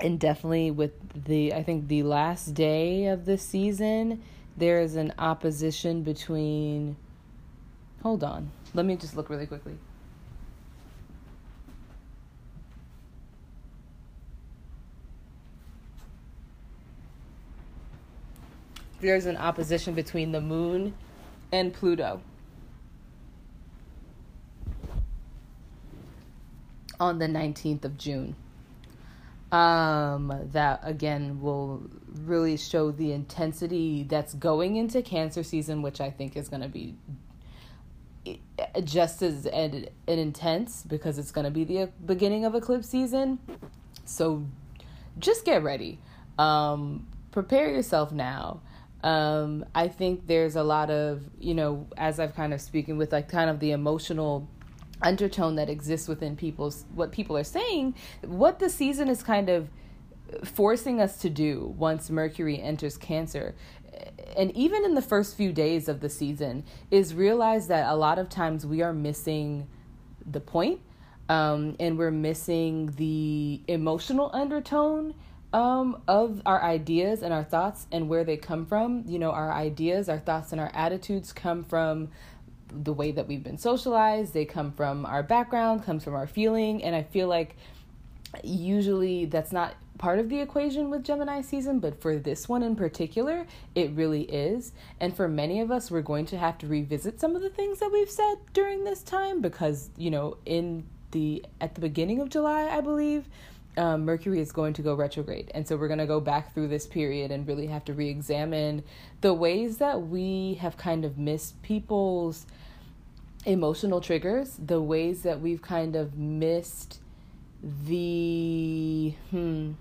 And definitely with the i think the last day of the season there is an opposition between hold on. Let me just look really quickly there's an opposition between the moon and Pluto. On the 19th of June. Um, that again will really show the intensity that's going into Cancer season, which I think is going to be just as an, an intense because it's going to be the beginning of eclipse season. So just get ready. Um, prepare yourself now um, I think there's a lot of, you know, as I've kind of speaking with like kind of the emotional undertone that exists within people's what people are saying, what the season is kind of forcing us to do once Mercury enters Cancer. And even in the first few days of the season is realize that a lot of times we are missing the point um, and we're missing the emotional undertone um, of our ideas and our thoughts and where they come from. You know, our ideas, our thoughts, and our attitudes come from the way that we've been socialized. They come from our background, comes from our feeling, and I feel like usually that's not part of the equation with Gemini season, but for this one in particular, it really is. And for many of us, we're going to have to revisit some of the things that we've said during this time because, you know, in the at the beginning of July, I believe, um, Mercury is going to go retrograde. And so we're going to go back through this period and really have to re examine the ways that we have kind of missed people's emotional triggers, the ways that we've kind of missed the, hmm,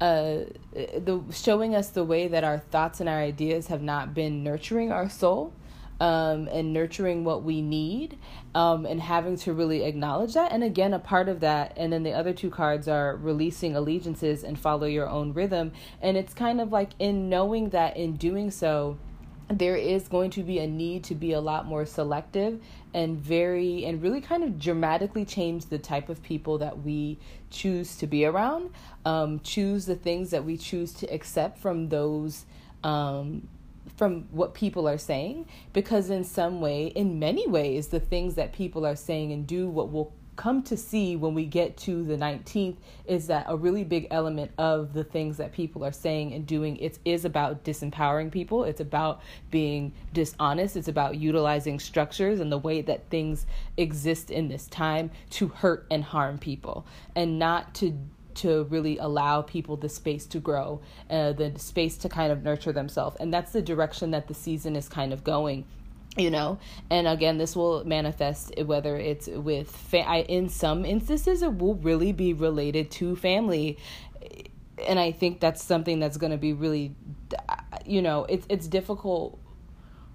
uh, the showing us the way that our thoughts and our ideas have not been nurturing our soul um, and nurturing what we need um, and having to really acknowledge that. And again, a part of that, and then the other two cards are releasing allegiances and follow your own rhythm. And it's kind of like in knowing that in doing so, there is going to be a need to be a lot more selective and very and really kind of dramatically change the type of people that we choose to be around um, choose the things that we choose to accept from those um, from what people are saying because in some way in many ways the things that people are saying and do what we'll come to see when we get to the 19th is that a really big element of the things that people are saying and doing it is about disempowering people. It's about being dishonest. It's about utilizing structures and the way that things exist in this time to hurt and harm people. And not to to really allow people the space to grow, uh, the space to kind of nurture themselves. And that's the direction that the season is kind of going you know and again this will manifest whether it's with fa- I, in some instances it will really be related to family and i think that's something that's going to be really you know it's it's difficult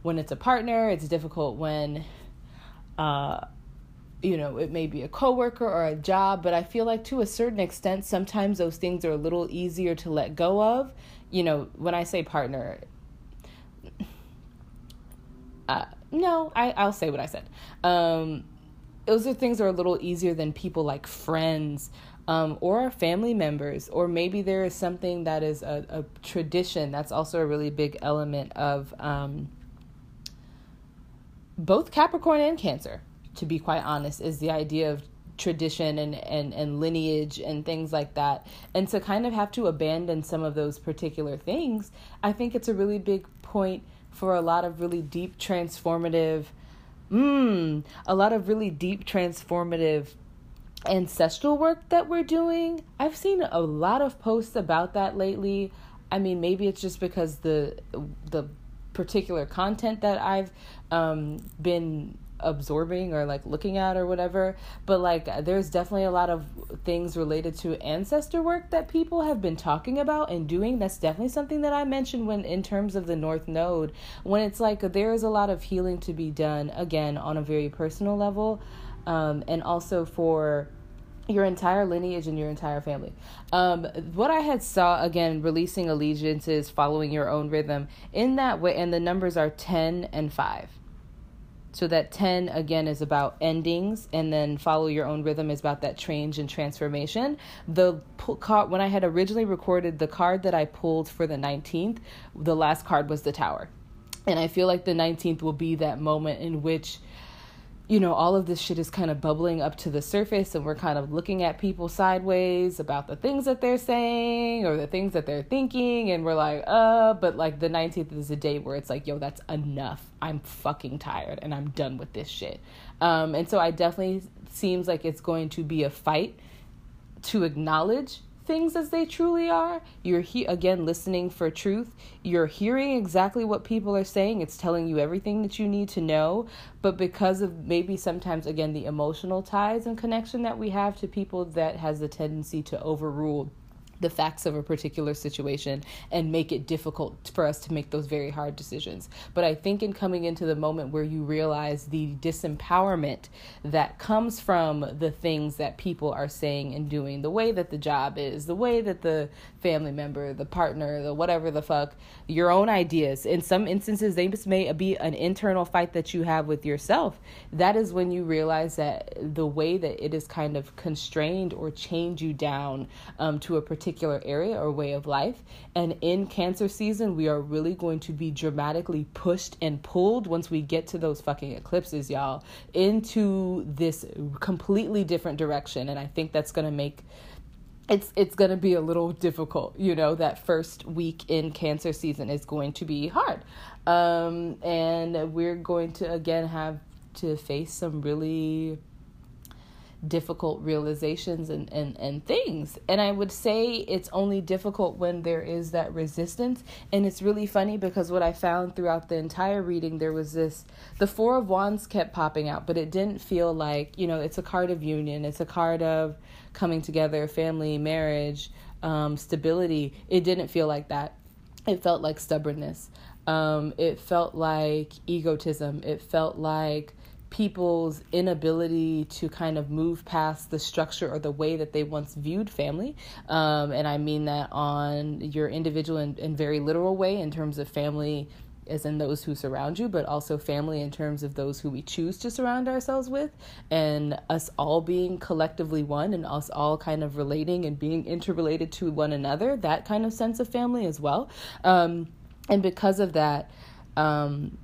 when it's a partner it's difficult when uh you know, it may be a coworker or a job, but I feel like to a certain extent, sometimes those things are a little easier to let go of. You know, when I say partner, uh, no, I, I'll say what I said. Um, those are things that are a little easier than people like friends um, or family members, or maybe there is something that is a, a tradition that's also a really big element of um, both Capricorn and Cancer to be quite honest, is the idea of tradition and, and, and lineage and things like that. And to kind of have to abandon some of those particular things, I think it's a really big point for a lot of really deep transformative, mm, a lot of really deep transformative ancestral work that we're doing. I've seen a lot of posts about that lately. I mean, maybe it's just because the the particular content that I've um, been absorbing or like looking at or whatever but like there's definitely a lot of things related to ancestor work that people have been talking about and doing that's definitely something that I mentioned when in terms of the north node when it's like there is a lot of healing to be done again on a very personal level um, and also for your entire lineage and your entire family. Um, what I had saw again, releasing allegiances, following your own rhythm in that way, and the numbers are ten and five. So that 10 again is about endings and then follow your own rhythm is about that change and transformation. The card when I had originally recorded the card that I pulled for the 19th, the last card was the tower. And I feel like the 19th will be that moment in which you know, all of this shit is kind of bubbling up to the surface, and we're kind of looking at people sideways about the things that they're saying or the things that they're thinking, and we're like, uh, but like the 19th is a day where it's like, yo, that's enough. I'm fucking tired and I'm done with this shit. Um, and so I definitely seems like it's going to be a fight to acknowledge things as they truly are. You're he- again listening for truth. You're hearing exactly what people are saying. It's telling you everything that you need to know. But because of maybe sometimes again the emotional ties and connection that we have to people that has a tendency to overrule the facts of a particular situation and make it difficult for us to make those very hard decisions. But I think in coming into the moment where you realize the disempowerment that comes from the things that people are saying and doing, the way that the job is, the way that the family member, the partner, the whatever the fuck, your own ideas. In some instances, they may be an internal fight that you have with yourself. That is when you realize that the way that it is kind of constrained or chained you down um, to a particular particular area or way of life. And in cancer season, we are really going to be dramatically pushed and pulled once we get to those fucking eclipses, y'all, into this completely different direction. And I think that's going to make it's it's going to be a little difficult you know that first week in cancer season is going to be hard um, and we're going to again have to face some really difficult realizations and, and, and things. And I would say it's only difficult when there is that resistance. And it's really funny because what I found throughout the entire reading, there was this the Four of Wands kept popping out, but it didn't feel like, you know, it's a card of union, it's a card of coming together, family, marriage, um, stability. It didn't feel like that. It felt like stubbornness. Um, it felt like egotism. It felt like people's inability to kind of move past the structure or the way that they once viewed family. Um, and I mean that on your individual and, and very literal way in terms of family as in those who surround you, but also family in terms of those who we choose to surround ourselves with, and us all being collectively one, and us all kind of relating and being interrelated to one another, that kind of sense of family as well. Um, and because of that, um,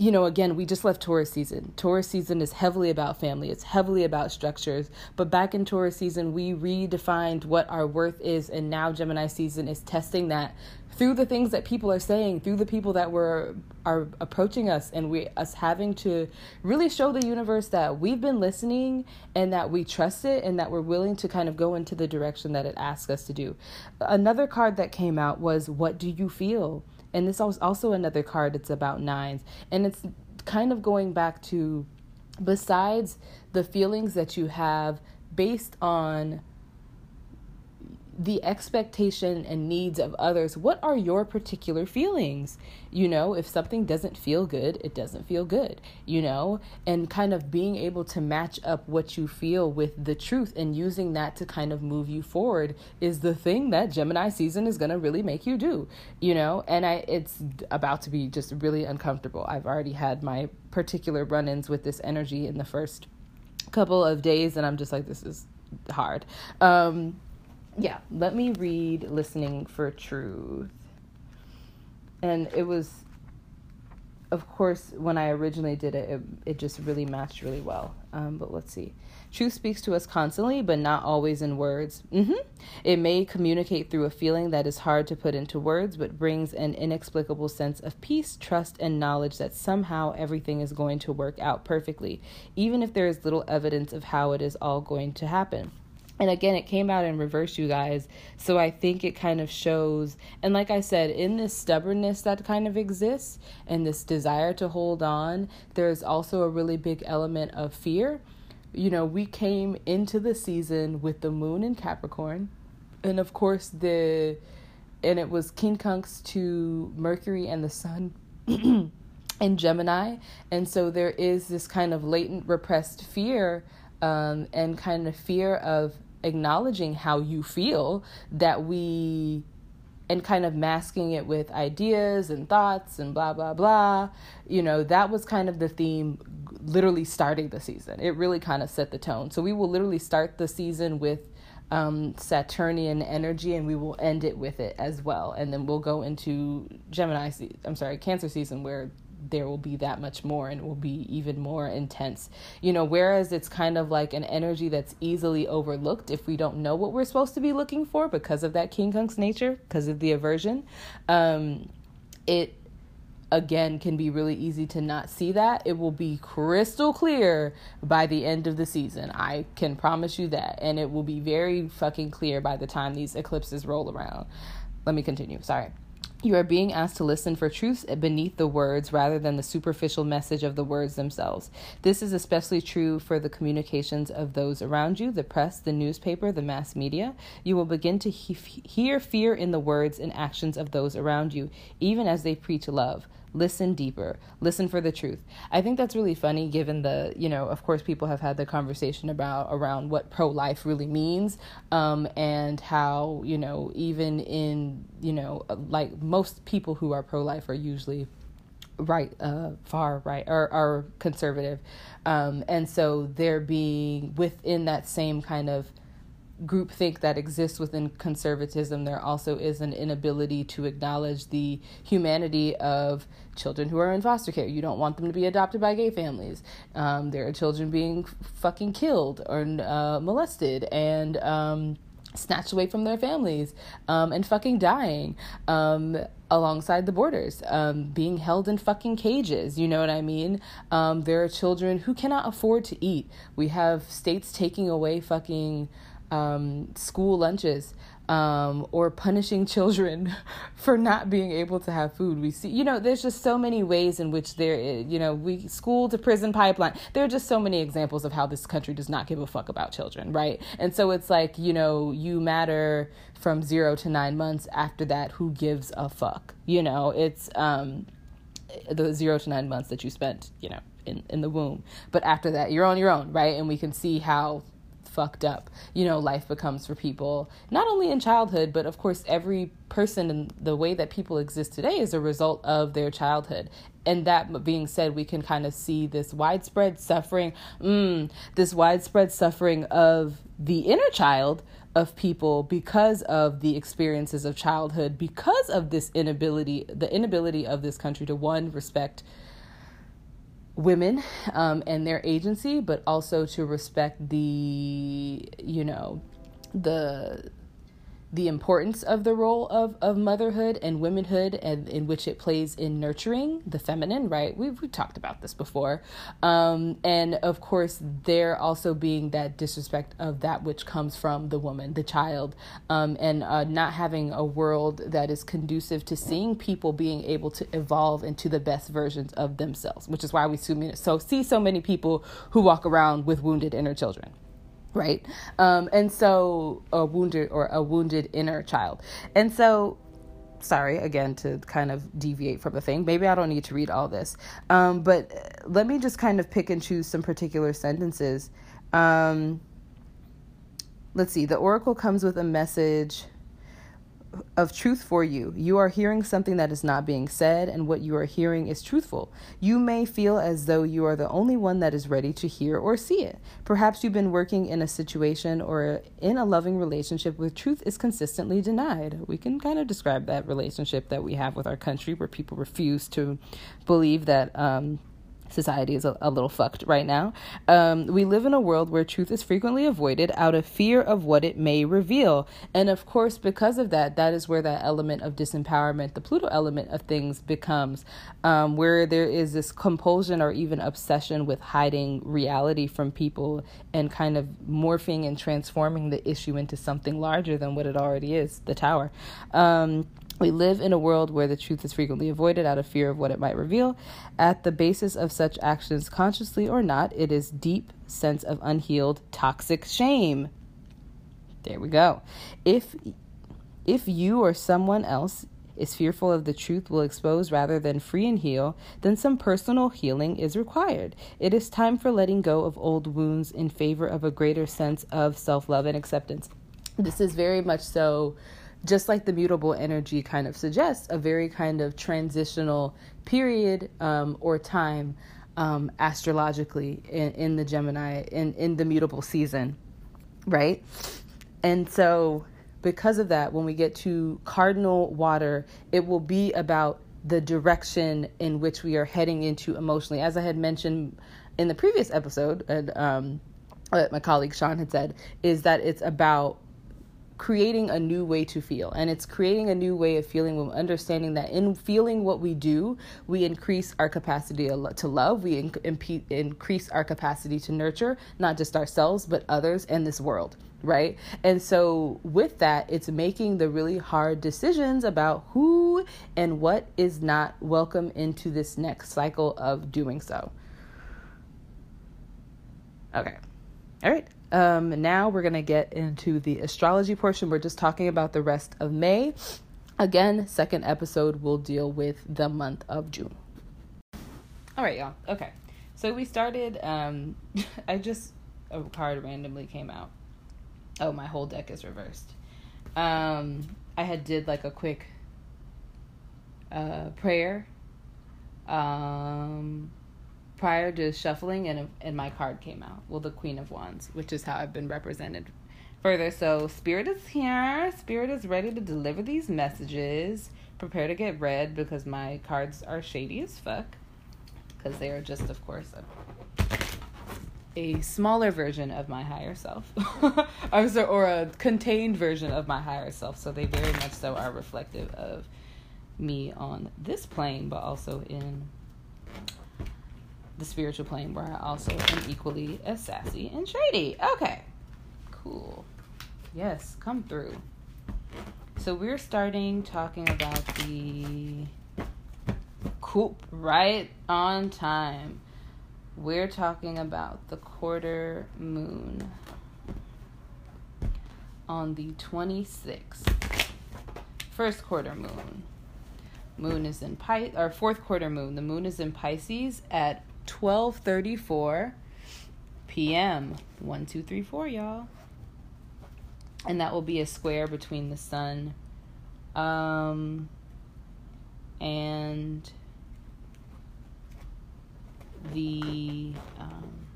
you know, again, we just left Taurus season. Taurus season is heavily about family, it's heavily about structures. But back in Taurus season, we redefined what our worth is, and now Gemini season is testing that through the things that people are saying, through the people that were are approaching us, and we us having to really show the universe that we've been listening and that we trust it and that we're willing to kind of go into the direction that it asks us to do. Another card that came out was what do you feel? And this is also another card, it's about nines. And it's kind of going back to besides the feelings that you have based on the expectation and needs of others. What are your particular feelings? You know, if something doesn't feel good, it doesn't feel good, you know, and kind of being able to match up what you feel with the truth and using that to kind of move you forward is the thing that Gemini season is going to really make you do, you know, and I it's about to be just really uncomfortable. I've already had my particular run-ins with this energy in the first couple of days and I'm just like this is hard. Um yeah, let me read Listening for Truth. And it was, of course, when I originally did it, it, it just really matched really well. Um, but let's see. Truth speaks to us constantly, but not always in words. Mm-hmm. It may communicate through a feeling that is hard to put into words, but brings an inexplicable sense of peace, trust, and knowledge that somehow everything is going to work out perfectly, even if there is little evidence of how it is all going to happen and again it came out in reverse you guys. So i think it kind of shows and like i said in this stubbornness that kind of exists and this desire to hold on there's also a really big element of fear. You know we came into the season with the moon in capricorn and of course the and it was quincunx to mercury and the sun in gemini. And so there is this kind of latent repressed fear um, and kind of fear of acknowledging how you feel that we and kind of masking it with ideas and thoughts and blah blah blah you know that was kind of the theme literally starting the season it really kind of set the tone so we will literally start the season with um, Saturnian energy, and we will end it with it as well. And then we'll go into Gemini. Se- I'm sorry, Cancer season, where there will be that much more and it will be even more intense. You know, whereas it's kind of like an energy that's easily overlooked if we don't know what we're supposed to be looking for because of that quincunx nature, because of the aversion. Um, it again can be really easy to not see that. It will be crystal clear by the end of the season. I can promise you that. And it will be very fucking clear by the time these eclipses roll around. Let me continue. Sorry. You are being asked to listen for truths beneath the words rather than the superficial message of the words themselves. This is especially true for the communications of those around you, the press, the newspaper, the mass media. You will begin to he- hear fear in the words and actions of those around you, even as they preach love listen deeper listen for the truth. I think that's really funny given the you know of course people have had the conversation about around what pro-life really means um, and how you know even in you know like most people who are pro-life are usually right uh, far right or are conservative. Um, and so they're being within that same kind of groupthink that exists within conservatism, there also is an inability to acknowledge the humanity of children who are in foster care. You don't want them to be adopted by gay families. Um, there are children being fucking killed or uh, molested and um, snatched away from their families um, and fucking dying um, alongside the borders, um, being held in fucking cages. You know what I mean? Um, there are children who cannot afford to eat. We have states taking away fucking um, school lunches um, or punishing children for not being able to have food. We see, you know, there's just so many ways in which there, you know, we school to prison pipeline. There are just so many examples of how this country does not give a fuck about children, right? And so it's like, you know, you matter from zero to nine months. After that, who gives a fuck? You know, it's um, the zero to nine months that you spent, you know, in, in the womb. But after that, you're on your own, right? And we can see how fucked up. You know life becomes for people not only in childhood but of course every person and the way that people exist today is a result of their childhood. And that being said we can kind of see this widespread suffering mm, this widespread suffering of the inner child of people because of the experiences of childhood because of this inability the inability of this country to one respect women um, and their agency, but also to respect the, you know, the the importance of the role of, of motherhood and womanhood and in which it plays in nurturing the feminine, right? We've, we've talked about this before. Um, and of course, there also being that disrespect of that which comes from the woman, the child, um, and uh, not having a world that is conducive to seeing people being able to evolve into the best versions of themselves, which is why we so see so many people who walk around with wounded inner children right? Um and so a wounded or a wounded inner child. And so sorry again to kind of deviate from the thing maybe i don't need to read all this um but let me just kind of pick and choose some particular sentences. Um let's see the oracle comes with a message of truth for you. You are hearing something that is not being said, and what you are hearing is truthful. You may feel as though you are the only one that is ready to hear or see it. Perhaps you've been working in a situation or in a loving relationship where truth is consistently denied. We can kind of describe that relationship that we have with our country where people refuse to believe that. Um, society is a, a little fucked right now. Um, we live in a world where truth is frequently avoided out of fear of what it may reveal. And of course, because of that, that is where that element of disempowerment, the Pluto element of things, becomes, um, where there is this compulsion or even obsession with hiding reality from people and kind of morphing and transforming the issue into something larger than what it already is the tower. Um, we live in a world where the truth is frequently avoided out of fear of what it might reveal. At the basis of such actions, consciously or not, it is deep sense of unhealed toxic shame. There we go. If if you or someone else is fearful of the truth will expose rather than free and heal, then some personal healing is required. It is time for letting go of old wounds in favor of a greater sense of self love and acceptance. This is very much so just like the mutable energy kind of suggests, a very kind of transitional period um, or time um, astrologically in, in the Gemini, in, in the mutable season, right? And so, because of that, when we get to cardinal water, it will be about the direction in which we are heading into emotionally. As I had mentioned in the previous episode, and um, my colleague Sean had said, is that it's about creating a new way to feel. And it's creating a new way of feeling when understanding that in feeling what we do, we increase our capacity to love, we in- increase our capacity to nurture, not just ourselves, but others and this world. Right. And so, with that, it's making the really hard decisions about who and what is not welcome into this next cycle of doing so. Okay. All right. Um, now we're going to get into the astrology portion. We're just talking about the rest of May. Again, second episode will deal with the month of June. All right, y'all. Okay. So we started, um, I just, a card randomly came out. Oh, my whole deck is reversed. Um, I had did like a quick uh, prayer. Um, prior to shuffling and and my card came out. Well, the Queen of Wands, which is how I've been represented further. So Spirit is here. Spirit is ready to deliver these messages. Prepare to get read because my cards are shady as fuck. Because they are just, of course, a, a smaller version of my higher self, or a contained version of my higher self. So they very much so are reflective of me on this plane, but also in the spiritual plane where I also am equally as sassy and shady. Okay, cool. Yes, come through. So we're starting talking about the coop right on time. We're talking about the quarter moon on the 26th. First quarter moon. Moon is in Pisces, or fourth quarter moon. The moon is in Pisces at 12:34 p.m. 1 2 3 4 y'all. And that will be a square between the sun um and the um,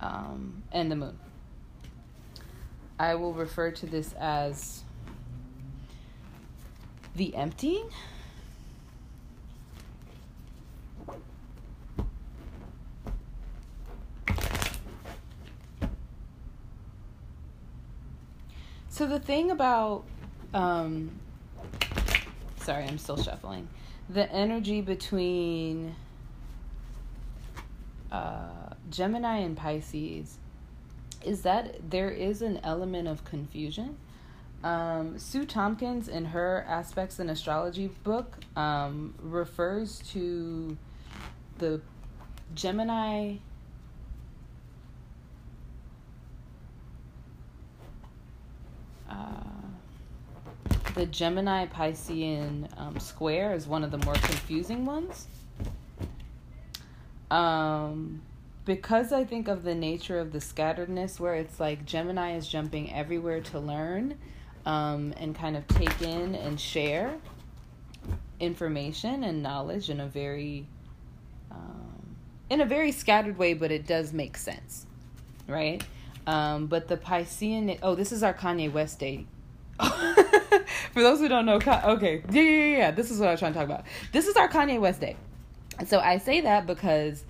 um, and the moon. I will refer to this as the emptying? So the thing about um sorry i'm still shuffling. The energy between uh gemini and pisces is that there is an element of confusion um, Sue Tompkins, in her Aspects in Astrology book, um, refers to the Gemini uh, the Gemini Piscean um, square is one of the more confusing ones. Um, because I think of the nature of the scatteredness, where it's like Gemini is jumping everywhere to learn um, and kind of take in and share information and knowledge in a very um, in a very scattered way, but it does make sense, right? Um, but the Piscean, oh, this is our Kanye West day. For those who don't know, okay, yeah, yeah, yeah. This is what I was trying to talk about. This is our Kanye West day. So I say that because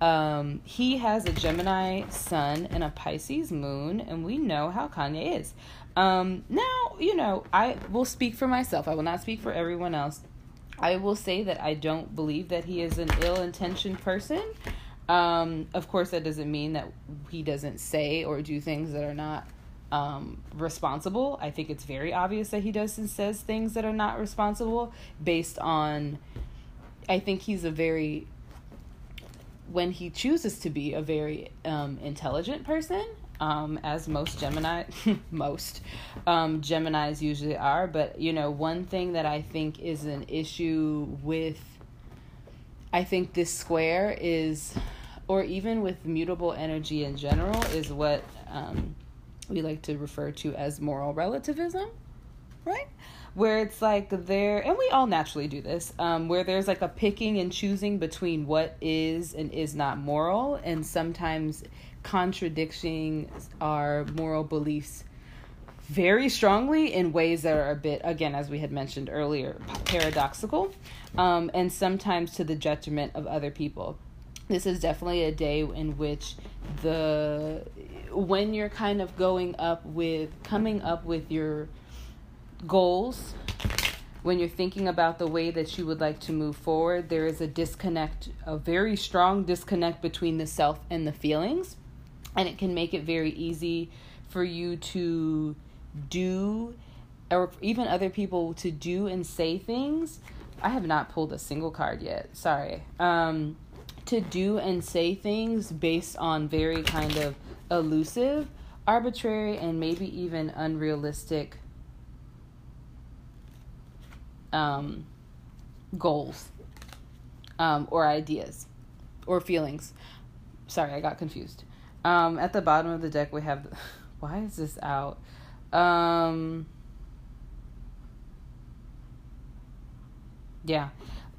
um, he has a Gemini sun and a Pisces moon, and we know how Kanye is. Um, now, you know, I will speak for myself. I will not speak for everyone else. I will say that I don't believe that he is an ill intentioned person. Um, of course, that doesn't mean that he doesn't say or do things that are not um, responsible. I think it's very obvious that he does and says things that are not responsible based on. I think he's a very, when he chooses to be a very um, intelligent person, um, as most Gemini, most um, Geminis usually are. But you know, one thing that I think is an issue with, I think this square is, or even with mutable energy in general, is what um, we like to refer to as moral relativism, right? Where it's like there, and we all naturally do this, um, where there's like a picking and choosing between what is and is not moral, and sometimes contradicting our moral beliefs very strongly in ways that are a bit, again, as we had mentioned earlier, paradoxical, um, and sometimes to the detriment of other people. This is definitely a day in which the when you're kind of going up with coming up with your goals when you're thinking about the way that you would like to move forward there is a disconnect a very strong disconnect between the self and the feelings and it can make it very easy for you to do or even other people to do and say things i have not pulled a single card yet sorry um to do and say things based on very kind of elusive, arbitrary, and maybe even unrealistic um, goals um, or ideas or feelings. Sorry, I got confused. Um, at the bottom of the deck, we have. Why is this out? Um, yeah.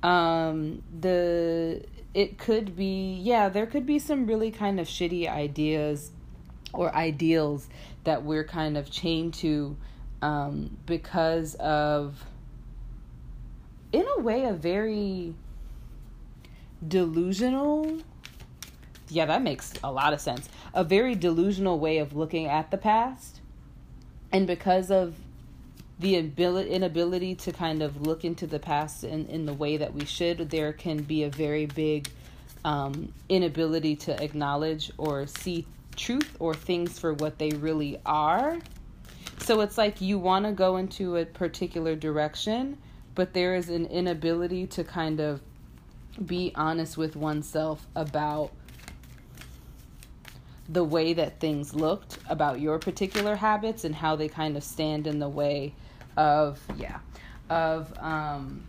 Um, the it could be yeah there could be some really kind of shitty ideas or ideals that we're kind of chained to um, because of in a way a very delusional yeah that makes a lot of sense a very delusional way of looking at the past and because of the ability inability to kind of look into the past in, in the way that we should, there can be a very big um, inability to acknowledge or see truth or things for what they really are. So it's like you want to go into a particular direction, but there is an inability to kind of be honest with oneself about the way that things looked, about your particular habits, and how they kind of stand in the way of yeah of um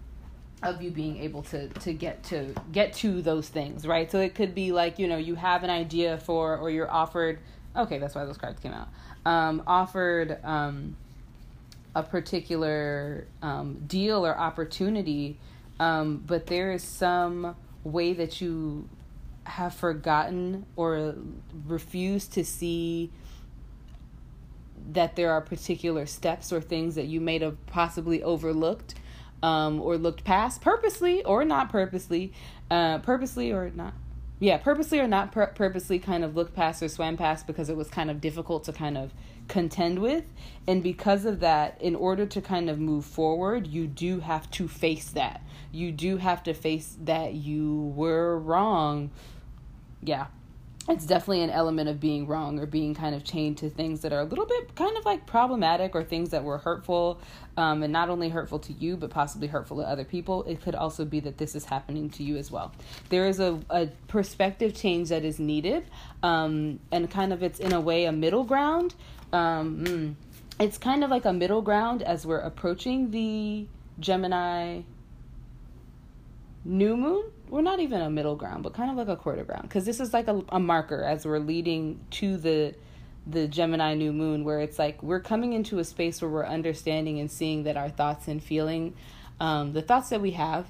of you being able to to get to get to those things right? So it could be like you know you have an idea for or you're offered okay that's why those cards came out um offered um a particular um, deal or opportunity um, but there is some way that you have forgotten or refused to see that there are particular steps or things that you may have possibly overlooked um, or looked past purposely or not purposely, uh, purposely or not. Yeah, purposely or not pur- purposely, kind of looked past or swam past because it was kind of difficult to kind of contend with. And because of that, in order to kind of move forward, you do have to face that. You do have to face that you were wrong. Yeah. it's definitely an element of being wrong or being kind of chained to things that are a little bit kind of like problematic or things that were hurtful um, and not only hurtful to you but possibly hurtful to other people. It could also be that this is happening to you as well. There is a, a perspective change that is needed um, and kind of it's in a way a middle ground. Um, mm, it's kind of like a middle ground as we're approaching the gemini new moon we're not even a middle ground, but kind of like a quarter ground. Because this is like a, a marker as we're leading to the the Gemini new moon where it's like we're coming into a space where we're understanding and seeing that our thoughts and feeling um, the thoughts that we have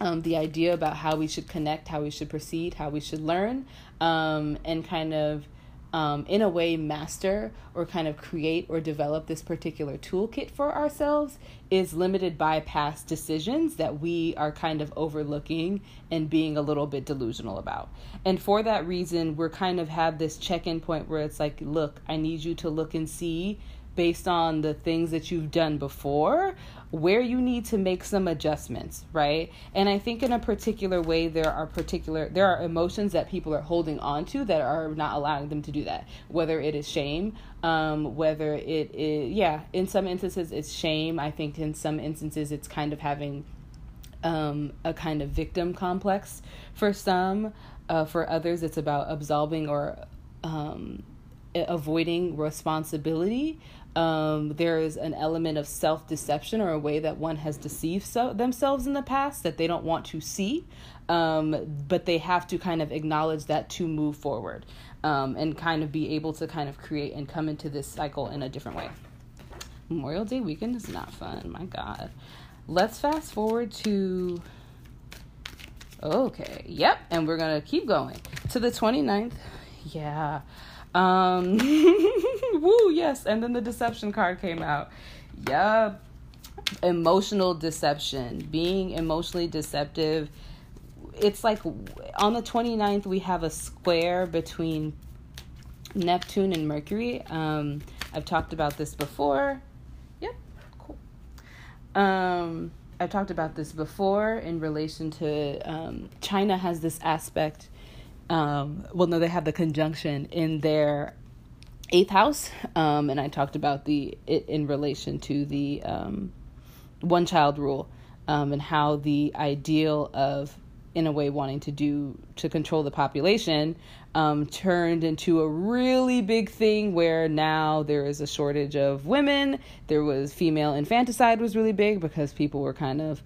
um, the idea about how we should connect how we should proceed how we should learn um, and kind of um, in a way master or kind of create or develop this particular toolkit for ourselves is limited by past decisions that we are kind of overlooking and being a little bit delusional about. And for that reason, we're kind of have this check in point where it's like, look, I need you to look and see based on the things that you've done before where you need to make some adjustments right? And i think in a particular way there are particular there are emotions that people are holding on to that are not allowing them to do that. Whether it is shame um, whether it is yeah in some instances it's shame. I think in some instances it's kind of having um, a kind of victim complex for some. Uh, for others it's about absolving or um, avoiding responsibility um, there is an element of self deception or a way that one has deceived so- themselves in the past that they don't want to see, um, but they have to kind of acknowledge that to move forward um, and kind of be able to kind of create and come into this cycle in a different way. Memorial Day weekend is not fun, my God. Let's fast forward to. Okay, yep, and we're gonna keep going to the 29th. Yeah. Um, woo, yes. And then the deception card came out. Yeah. Emotional deception, being emotionally deceptive. It's like on the 29th, we have a square between Neptune and Mercury. Um, I've talked about this before. Yep, cool. Um, I've talked about this before in relation to um, China has this aspect um, well, no, they have the conjunction in their eighth house, um, and I talked about the it in relation to the um, one child rule um, and how the ideal of in a way wanting to do to control the population um, turned into a really big thing where now there is a shortage of women. There was female infanticide was really big because people were kind of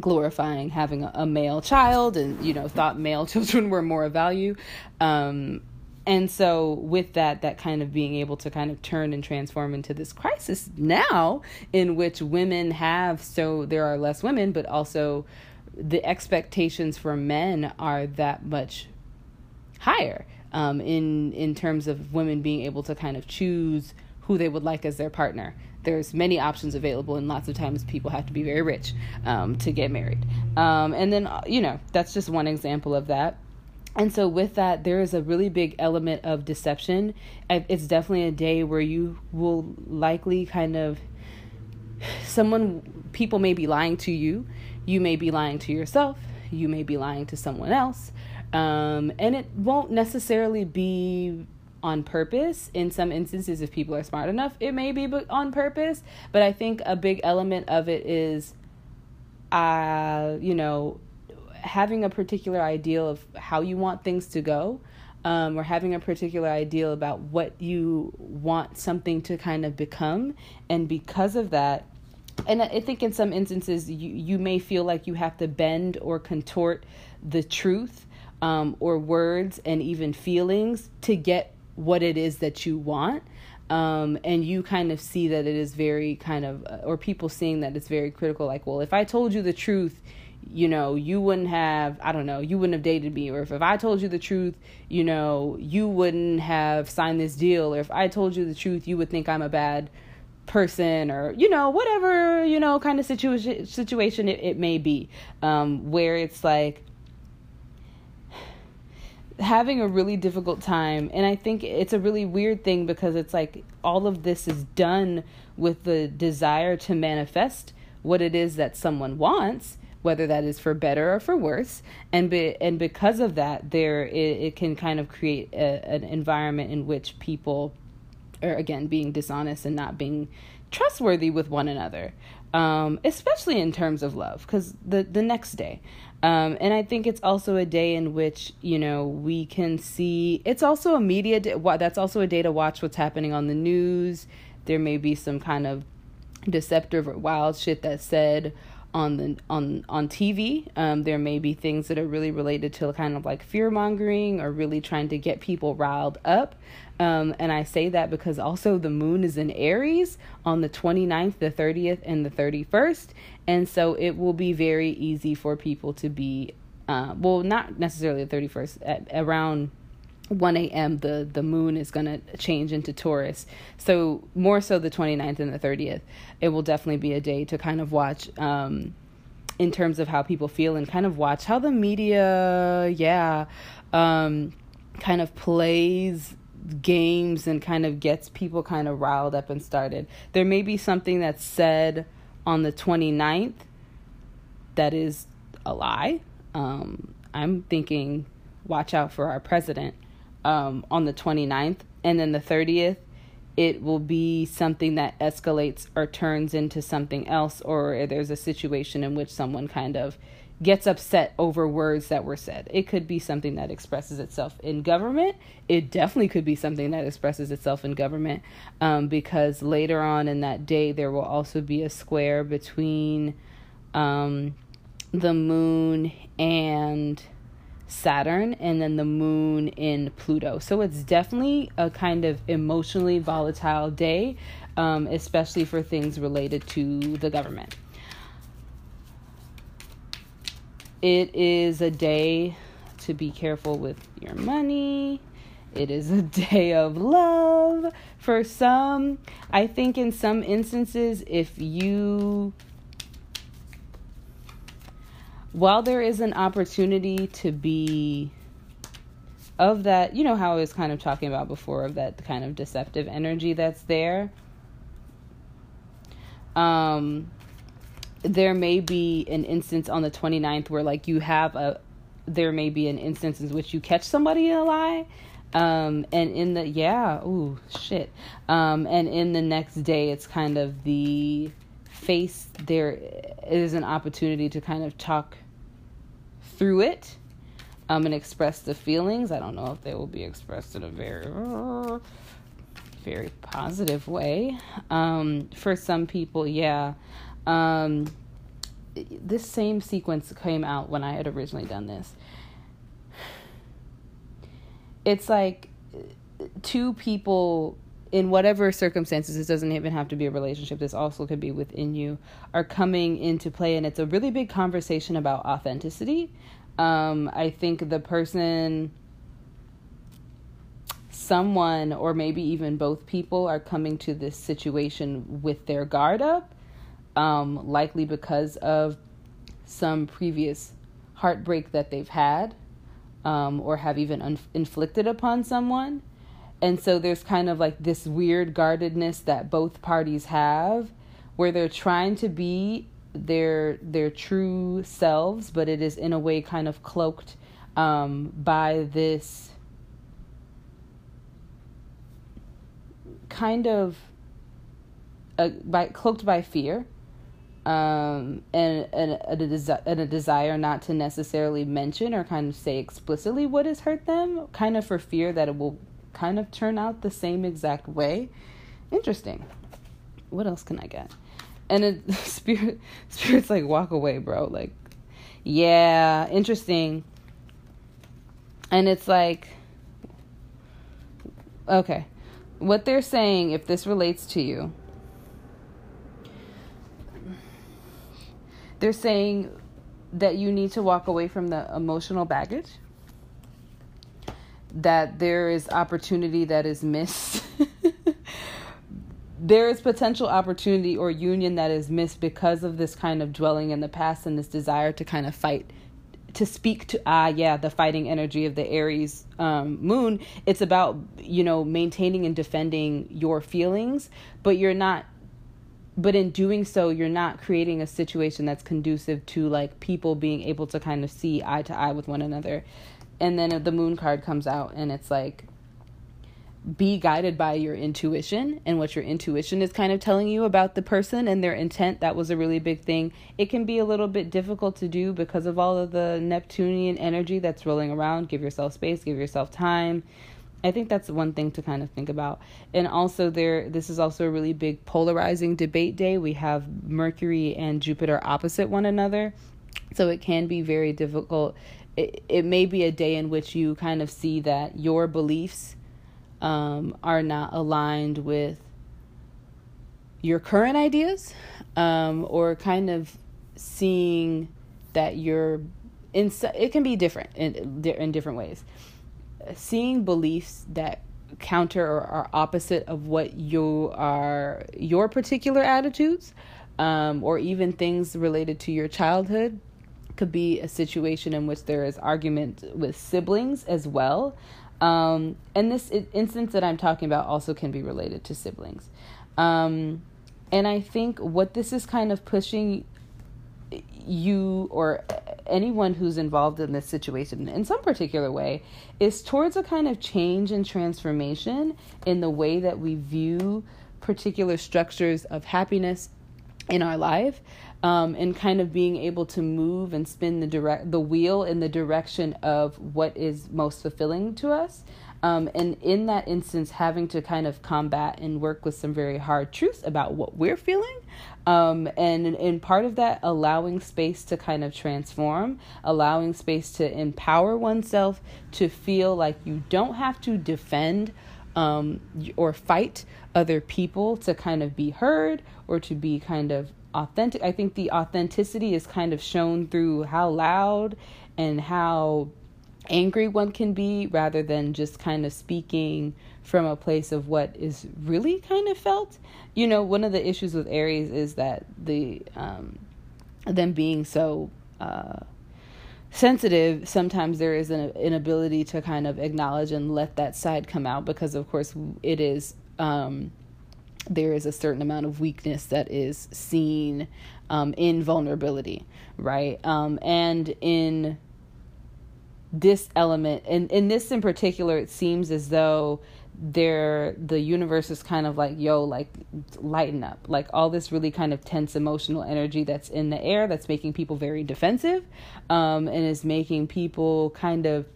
glorifying having a, a, male child and you know thought male children were more of value. Um, and so with that that kind of being able to kind of turn and transform into this crisis now in which women have so there are less women but also the expectations for men are that much higher um, in in terms of women being able to kind of choose who they would like as their partner there's many options available and lots of times people have to be very rich um, to get married. Um, and then you know that's just one example of that. And so with that there is a really big element of deception. It's definitely a day where you will likely kind of someone people may be lying to you. You may be lying to yourself. You may be lying to someone else. Um, and it won't necessarily be on purpose. In some instances, if people are smart enough, it may be on purpose. But I think a big element of it is, uh, you know, having a particular ideal of how you want things to go. Um, or having a particular ideal about what you want something to kind of become. And because of that, and I think in some instances, you, you may feel like you have to bend or contort the truth um, or words and even feelings to get what it is that you want. Um, and you kind of see that it is very kind of, uh, or people seeing that it's very critical. Like, well, if I told you the truth, you know, you wouldn't have, I don't know, you wouldn't have dated me. Or if, if I told you the truth, you know, you wouldn't have signed this deal. Or if I told you the truth, you would think I'm a bad person or you know whatever you know kind of situation situation it, it may be um where it's like having a really difficult time and i think it's a really weird thing because it's like all of this is done with the desire to manifest what it is that someone wants whether that is for better or for worse. And be, and because of that, there it, it can kind of create a, an environment in which people are again being dishonest and not being trustworthy with one another, um, especially in terms of love. Because the the next day. Um, and I think it's also a day in which you know we can see. It's also a media. Day, that's also a day to watch what's happening on the news. There may be some kind of deceptive or wild shit that's said on the on on TV. Um, there may be things that are really related to kind of like fear mongering or really trying to get people riled up. Um, and I say that because also the moon is in Aries on the 29th, the 30th, and the 31st. And so it will be very easy for people to be, uh, well, not necessarily the 31st, at around 1 a.m. the the moon is going to change into Taurus. So more so the 29th and the 30th. It will definitely be a day to kind of watch um in terms of how people feel and kind of watch how the media yeah um kind of plays games and kind of gets people kind of riled up and started. There may be something that's said on the 29th that is a lie. Um I'm thinking watch out for our president um, on the 29th. And then the 30th, it will be something that escalates or turns into something else, or there's a situation in which someone kind of gets upset over words that were said. It could be something that expresses itself in government. It definitely could be something that expresses itself in government um, because later on in that day, there will also be a square between um, the moon and Saturn and then the moon in Pluto. So it's definitely a kind of emotionally volatile day, um, especially for things related to the government. It is a day to be careful with your money. It is a day of love for some. I think in some instances, if you while there is an opportunity to be of that, you know how I was kind of talking about before of that kind of deceptive energy that's there. Um there may be an instance on the 29th where like you have a there may be an instance in which you catch somebody in a lie um and in the yeah ooh shit um and in the next day it's kind of the face there is an opportunity to kind of talk through it um, and express the feelings. I don't know if they will be expressed in a very, very positive way. Um, for some people, yeah. Um, this same sequence came out when I had originally done this. It's like two people in whatever circumstances, this doesn't even have to be a relationship, this also could be within you, are coming into play. And it's a really big conversation about authenticity. Um, I think the person, someone, or maybe even both people are coming to this situation with their guard up, um, likely because of some previous heartbreak that they've had um, or have even un- inflicted upon someone. And so there's kind of like this weird guardedness that both parties have where they're trying to be their their true selves but it is in a way kind of cloaked um, by this kind of uh, by cloaked by fear um, and, and, a desi- and a desire not to necessarily mention or kind of say explicitly what has hurt them, kind of for fear that it will kind of turn out the same exact way. Interesting. What else can I get? And it, spirit spirits like walk away, bro. Like, yeah, interesting. And it's like, okay, what they're saying, if this relates to you, they're saying that you need to walk away from the emotional baggage that there is opportunity that is missed. there is potential opportunity or union that is missed because of this kind of dwelling in the past and this desire to kind of fight to speak to ah yeah the fighting energy of the aries um, moon it's about you know maintaining and defending your feelings but you're not but in doing so you're not creating a situation that's conducive to like people being able to kind of see eye to eye with one another and then the moon card comes out and it's like be guided by your intuition and what your intuition is kind of telling you about the person and their intent. That was a really big thing. It can be a little bit difficult to do because of all of the Neptunian energy that's rolling around. Give yourself space, give yourself time. I think that's one thing to kind of think about. And also there this is also a really big polarizing debate day. We have Mercury and Jupiter opposite one another. So it can be very difficult. It, it may be a day in which you kind of see that your beliefs um, are not aligned with your current ideas um, or kind of seeing that you're in it can be different in in different ways seeing beliefs that counter or are opposite of what you are your particular attitudes um, or even things related to your childhood could be a situation in which there is argument with siblings as well um, and this instance that I'm talking about also can be related to siblings. Um, and I think what this is kind of pushing you or anyone who's involved in this situation in some particular way is towards a kind of change and transformation in the way that we view particular structures of happiness in our life um, and kind of being able to move and spin the direct the wheel in the direction of what is most fulfilling to us. Um, and in that instance, having to kind of combat and work with some very hard truths about what we're feeling. Um, and in part of that, allowing space to kind of transform, allowing space to empower oneself to feel like you don't have to defend um, or fight other people to kind of be heard or to be kind of authentic. I think the authenticity is kind of shown through how loud and how angry one can be rather than just kind of speaking from a place of what is really kind of felt. You know, one of the issues with Aries is that the um them being so uh sensitive sometimes there is an inability to kind of acknowledge and let that side come out because of course it is um there is a certain amount of weakness that is seen um, in vulnerability, right? Um, and in this element, and in this in particular, it seems as though there the universe is kind of like yo like lighten up like all this really kind of tense emotional energy that's in the air that's making people very defensive um, and is making people kind of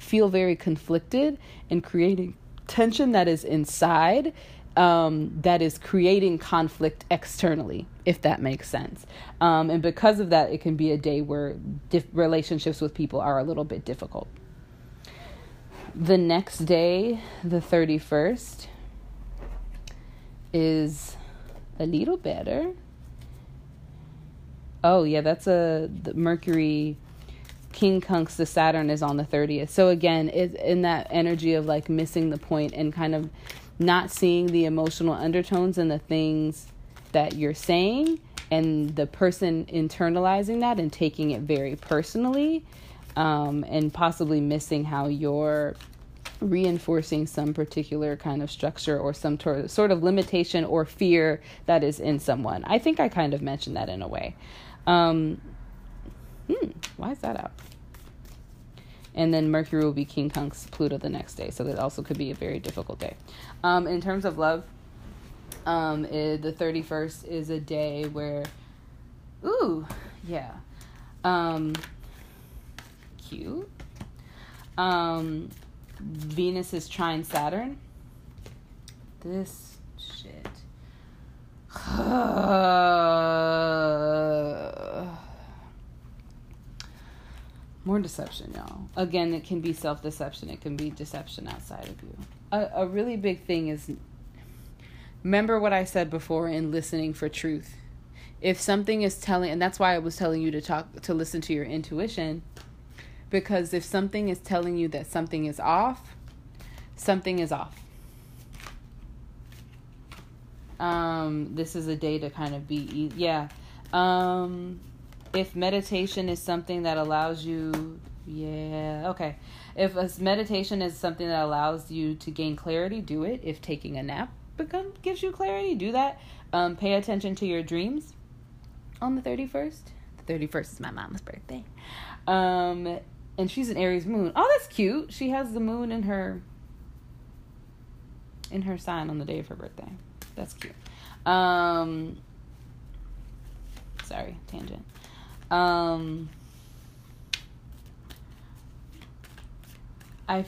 feel very conflicted and creating tension that is inside um, that is creating conflict externally, if that makes sense. Um, and because of that, it can be a day where dif- relationships with people are a little bit difficult. The next day, the 31st, is a little better. Oh, yeah, that's a Mercury quincunx the Saturn is on the 30th. So again, it's in that energy of like missing the point and kind of not seeing the emotional undertones and the things that you're saying and the person internalizing that and taking it very personally um, and possibly missing how you're reinforcing some particular kind of structure or some tor- sort of limitation or fear that is in someone. I think I kind of mentioned that in a way. Um, hmm, why is that out? and then Mercury will be quincunx Pluto the next day. So that also could be a very difficult day. Um, in terms of love, um, it, the 31st is a day where, ooh, yeah, um, cute. Um, Venus is trine Saturn. This shit. More deception, y'all. Again, it can be self deception, it can be deception outside of you. A, a really big thing is remember what I said before in listening for truth. If something is telling, and that's why I was telling you to talk, to listen to your intuition, because if something is telling you that something is off, something is off. Um, this is a day to kind of be, yeah. Um, if meditation is something that allows you yeah okay if a meditation is something that allows you to gain clarity do it if taking a nap become gives you clarity do that Um, pay attention to your dreams on the 31st. The 31st is my mom's birthday. Um, and she's an Aries moon. Oh, that's cute. She has the moon in her in her sign on the day of her birthday. That's cute. Um, sorry, tangent. Um, I,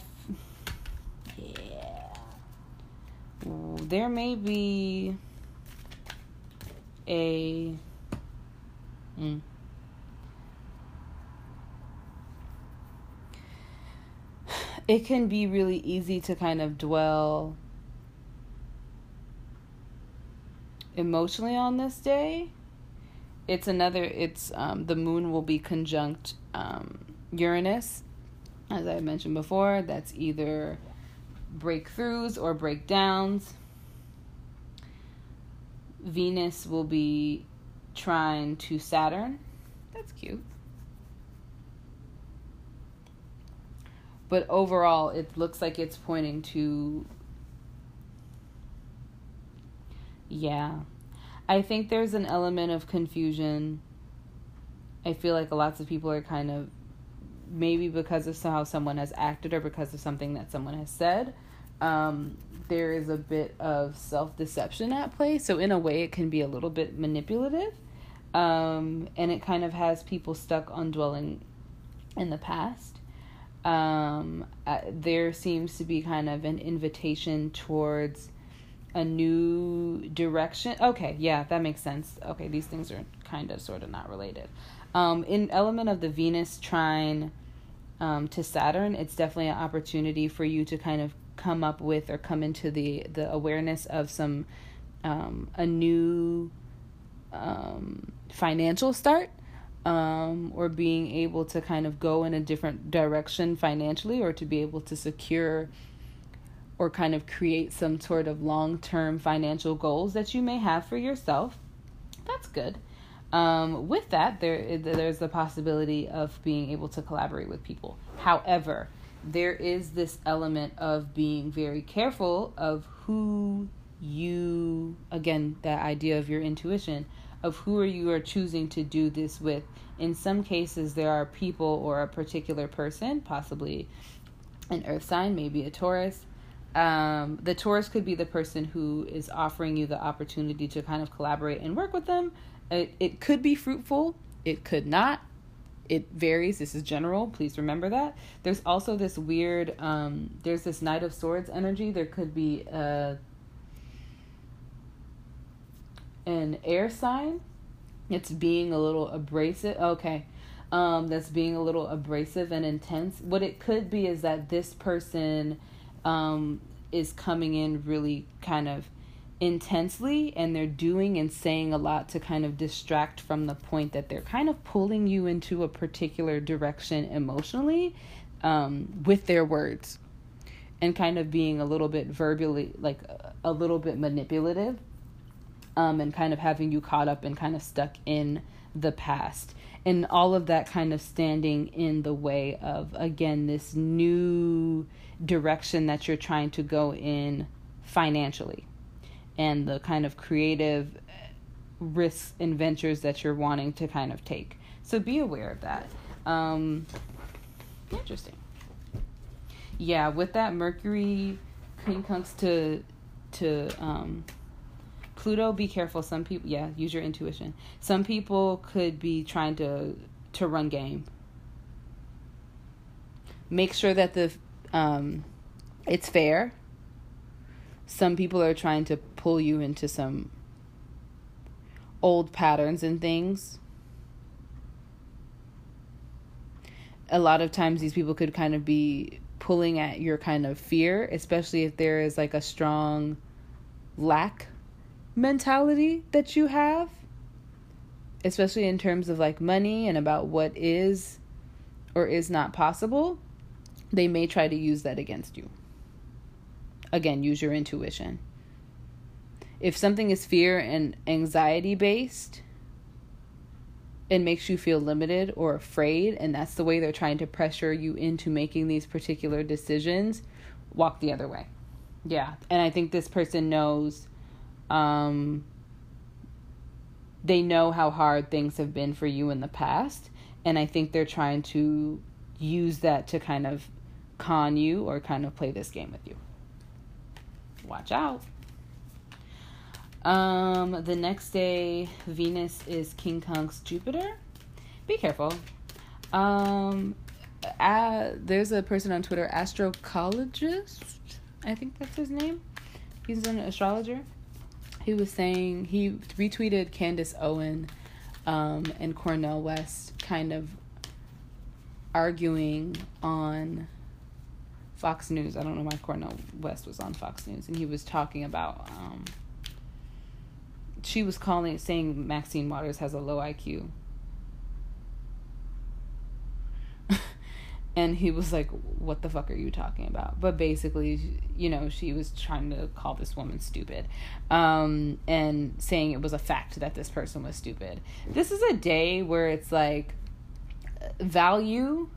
yeah. There may be a. Mm, it can be really easy to kind of dwell emotionally on this day. It's another. It's um, the moon will be conjunct um, Uranus, as I mentioned before. That's either breakthroughs or breakdowns. Venus will be trine to Saturn. That's cute. But overall, it looks like it's pointing to Yeah. I think there's an element of confusion. I feel like lots of people are kind of maybe because of how someone has acted or because of something that someone has said. Um, there is a bit of self deception at play. So, in a way, it can be a little bit manipulative. Um, and it kind of has people stuck on dwelling in the past. Um, uh, there seems to be kind of an invitation towards a new direction. Okay, yeah, that makes sense. Okay, these things are kind of sort of not related. Um, in element of the Venus trine um, to Saturn, it's definitely an opportunity for you to kind of come up with or come into the the awareness of some um, a new um, financial start um, or being able to kind of go in a different direction financially or to be able to secure or kind of create some sort of long term financial goals that you may have for yourself. That's good. Um, with that, there there's the possibility of being able to collaborate with people. However, there is this element of being very careful of who you again that idea of your intuition of who you are choosing to do this with. In some cases, there are people or a particular person, possibly an earth sign, maybe a Taurus, um, the Taurus could be the person who is offering you the opportunity to kind of collaborate and work with them. It, it could be fruitful, it could not. It varies. This is general. Please remember that. There's also this weird, um, there's this Knight of Swords energy. There could be a, uh, an air sign. It's being a little abrasive. Okay. Um, that's being a little abrasive and intense. What it could be is that this person um, is coming in really kind of intensely and they're doing and saying a lot to kind of distract from the point that they're kind of pulling you into a particular direction emotionally um, with their words and kind of being a little bit verbally like a little bit manipulative um, and kind of having you caught up and kind of stuck in the past and all of that kind of standing in the way of again this new direction that you're trying to go in financially and the kind of creative risks and ventures that you're wanting to kind of take. So be aware of that. Um, interesting. Yeah, with that Mercury quincunx to to um, Pluto, be careful. Some people, yeah, use your intuition. Some people could be trying to to run game. Make sure that the um, it's fair. Some people are trying to pull you into some old patterns and things. A lot of times, these people could kind of be pulling at your kind of fear, especially if there is like a strong lack mentality that you have, especially in terms of like money and about what is or is not possible they may try to use that against you. Again, use your intuition. If something is fear and anxiety based, it makes you feel limited or afraid, and that's the way they're trying to pressure you into making these particular decisions, walk the other way. Yeah, and I think this person knows um, they know how hard things have been for you in the past and I think they're trying to use that to kind of con you or kind of play this game with you. Watch out. Um, the next day, Venus is quincunx Jupiter. Be careful. Um, uh, there's a person on Twitter, astrocologist. I think that's his name. He's an astrologer. He was saying he retweeted Candace Owen um, and Cornel West kind of arguing on Fox News. I don't know why Cornel West was on Fox News, and he was talking about. Um, she was calling, saying Maxine Waters has a low IQ. And he was like, "What the fuck are you talking about?" But basically, you know, she was trying to call this woman stupid, um, and saying it was a fact that this person was stupid. This is a day where it's like value.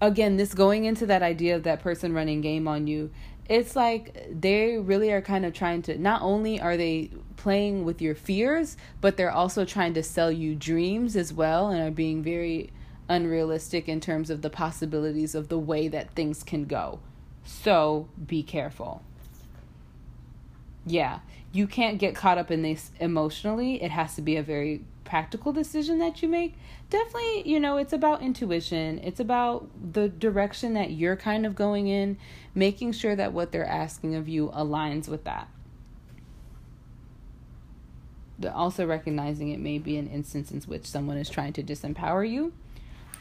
Again, this going into that idea of that person running game on you, it's like they really are kind of trying to. Not only are they playing with your fears, but they're also trying to sell you dreams as well, and are being very unrealistic in terms of the possibilities of the way that things can go. So be careful. Yeah, you can't get caught up in this emotionally. It has to be a very practical decision that you make. Definitely, you know, it's about intuition. It's about the direction that you're kind of going in, making sure that what they're asking of you aligns with that. But also recognizing it may be an instance in which someone is trying to disempower you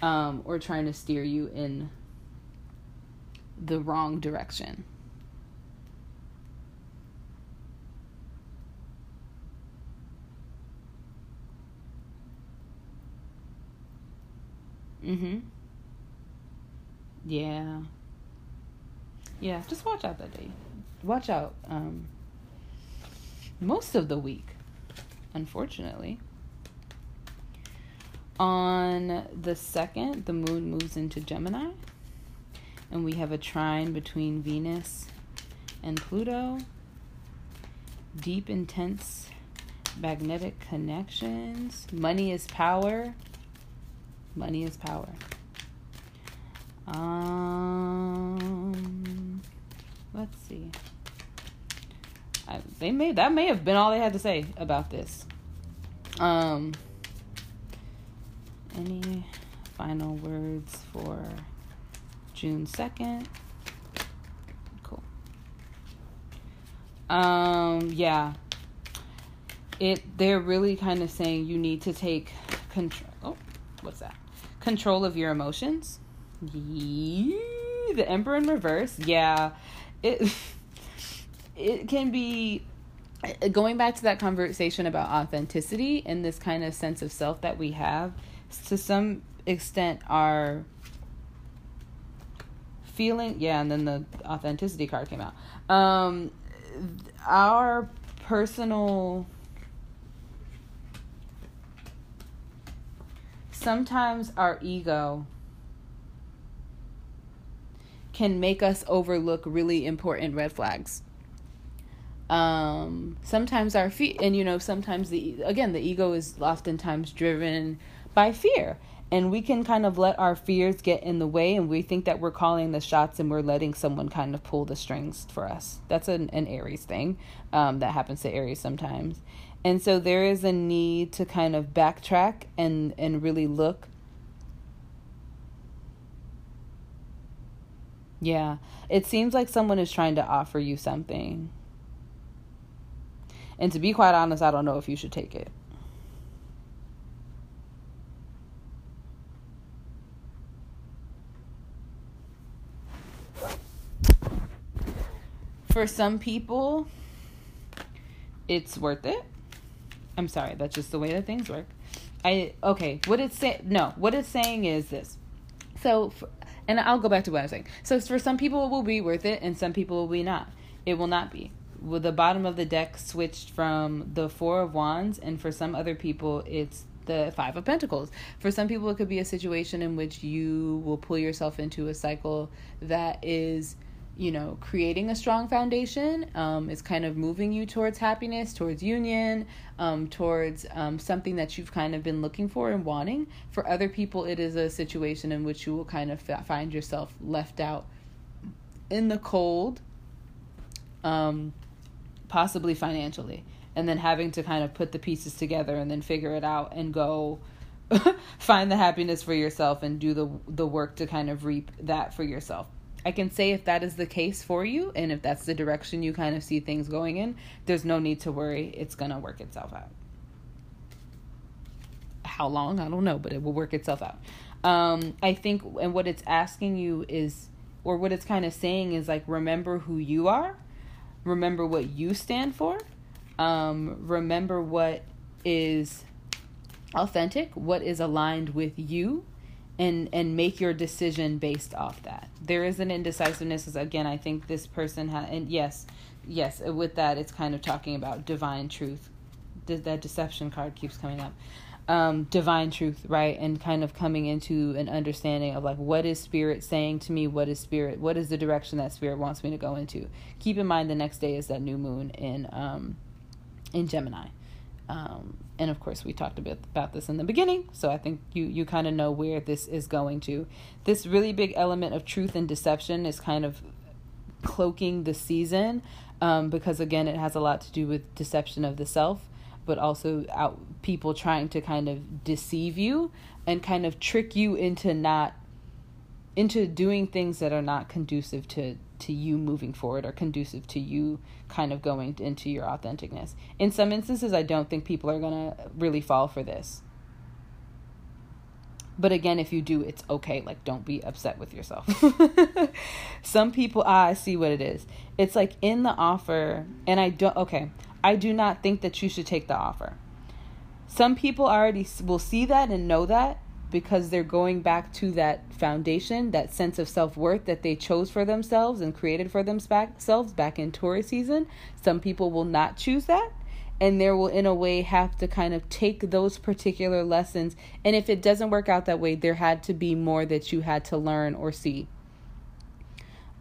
um, or trying to steer you in the wrong direction. Mhm. Yeah. Yeah, just watch out that day. Watch out um most of the week, unfortunately. On the second, the moon moves into Gemini, and we have a trine between Venus and Pluto. Deep, intense magnetic connections. Money is power. Money is power. Um, let's see. I, they may that may have been all they had to say about this. Um, any final words for June 2nd? Cool. Um, yeah. It they're really kind of saying you need to take control. Oh, what's that? Control of your emotions. Yee, the Emperor in reverse. Yeah. It it can be going back to that conversation about authenticity and this kind of sense of self that we have to some extent our feeling yeah and then the authenticity card came out. Um our personal sometimes our ego can make us overlook really important red flags. Um sometimes our feet and you know sometimes the again the ego is oftentimes driven by fear. And we can kind of let our fears get in the way, and we think that we're calling the shots and we're letting someone kind of pull the strings for us. That's an, an Aries thing um, that happens to Aries sometimes. And so there is a need to kind of backtrack and, and really look. Yeah, it seems like someone is trying to offer you something. And to be quite honest, I don't know if you should take it. For some people, it's worth it. I'm sorry, that's just the way that things work. I okay. What it's say no. What it's saying is this. So, for, and I'll go back to what I was saying. So for some people, it will be worth it, and some people will be not. It will not be. Well, the bottom of the deck switched from the Four of Wands, and for some other people, it's the Five of Pentacles. For some people, it could be a situation in which you will pull yourself into a cycle that is you know, creating a strong foundation. Um, it's kind of moving you towards happiness, towards union, um, towards um, something that you've kind of been looking for and wanting. For other people, it is a situation in which you will kind of find yourself left out in the cold, um, possibly financially, and then having to kind of put the pieces together and then figure it out and go. find the happiness for yourself and do the the work to kind of reap that for yourself I can say if that is the case for you and if that's the direction you kind of see things going in, there's no need to worry. It's going to work itself out. How long? I don't know, but it will work itself out. Um, I think, and what it's asking you is, or what it's kind of saying is like, remember who you are, remember what you stand for, um, remember what is authentic, what is aligned with you and and make your decision based off that. There is an indecisiveness. Again, I think this person had, and yes, yes, with that, it's kind of talking about divine truth. That deception card keeps coming up. Um, divine truth, right? And kind of coming into an understanding of like what is spirit saying to me? What is spirit? What is the direction that spirit wants me to go into? Keep in mind the next day is that new moon in um, in Gemini. Um, and of course, we talked a bit about this in the beginning, so I think you you kind of know where this is going to. This really big element of truth and deception is kind of cloaking the season, um, because again, it has a lot to do with deception of the self, but also out people trying to kind of deceive you and kind of trick you into not into doing things that are not conducive to to you moving forward or conducive to you kind of going into your authenticness. In some instances, I don't think people are going to really fall for this. But again, if you do, it's okay. Like, don't be upset with yourself. some people, ah, I see what it is. It's like in the offer, and I don't, okay, I do not think that you should take the offer. Some people already will see that and know that, because they're going back to that foundation, that sense of self worth that they chose for themselves and created for themselves back in Taurus season. Some people will not choose that. And there will, in a way, have to kind of take those particular lessons. And if it doesn't work out that way, there had to be more that you had to learn or see.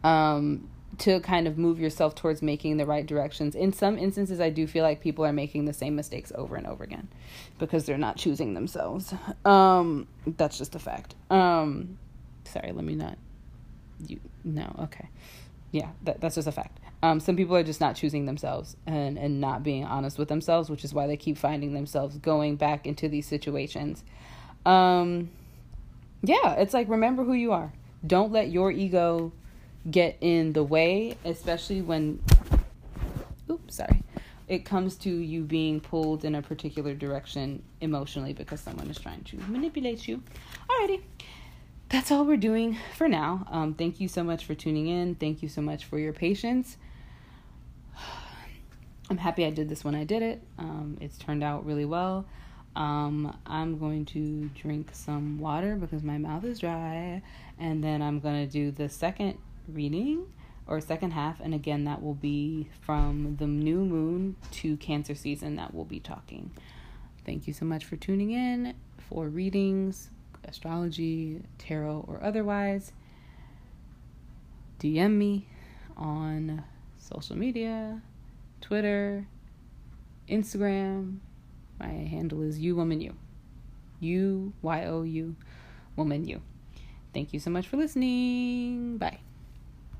Um, to kind of move yourself towards making the right directions. In some instances, I do feel like people are making the same mistakes over and over again because they're not choosing themselves. Um, that's just a fact. Um, sorry, let me not. You no, okay, yeah, that, that's just a fact. Um, some people are just not choosing themselves and and not being honest with themselves, which is why they keep finding themselves going back into these situations. Um, yeah, it's like remember who you are. Don't let your ego get in the way, especially when, oops, sorry, it comes to you being pulled in a particular direction emotionally because someone is trying to manipulate you. Alrighty. That's all we're doing for now. Um, thank you so much for tuning in. Thank you so much for your patience. I'm happy I did this when I did it. Um, it's turned out really well. Um, I'm going to drink some water because my mouth is dry, and then I'm going to do the second reading or second half and again that will be from the new moon to cancer season that we'll be talking. Thank you so much for tuning in for readings astrology tarot or otherwise. Dm me on social media twitter instagram. My handle is you woman you. U y o u woman you. Thank you so much for listening. Bye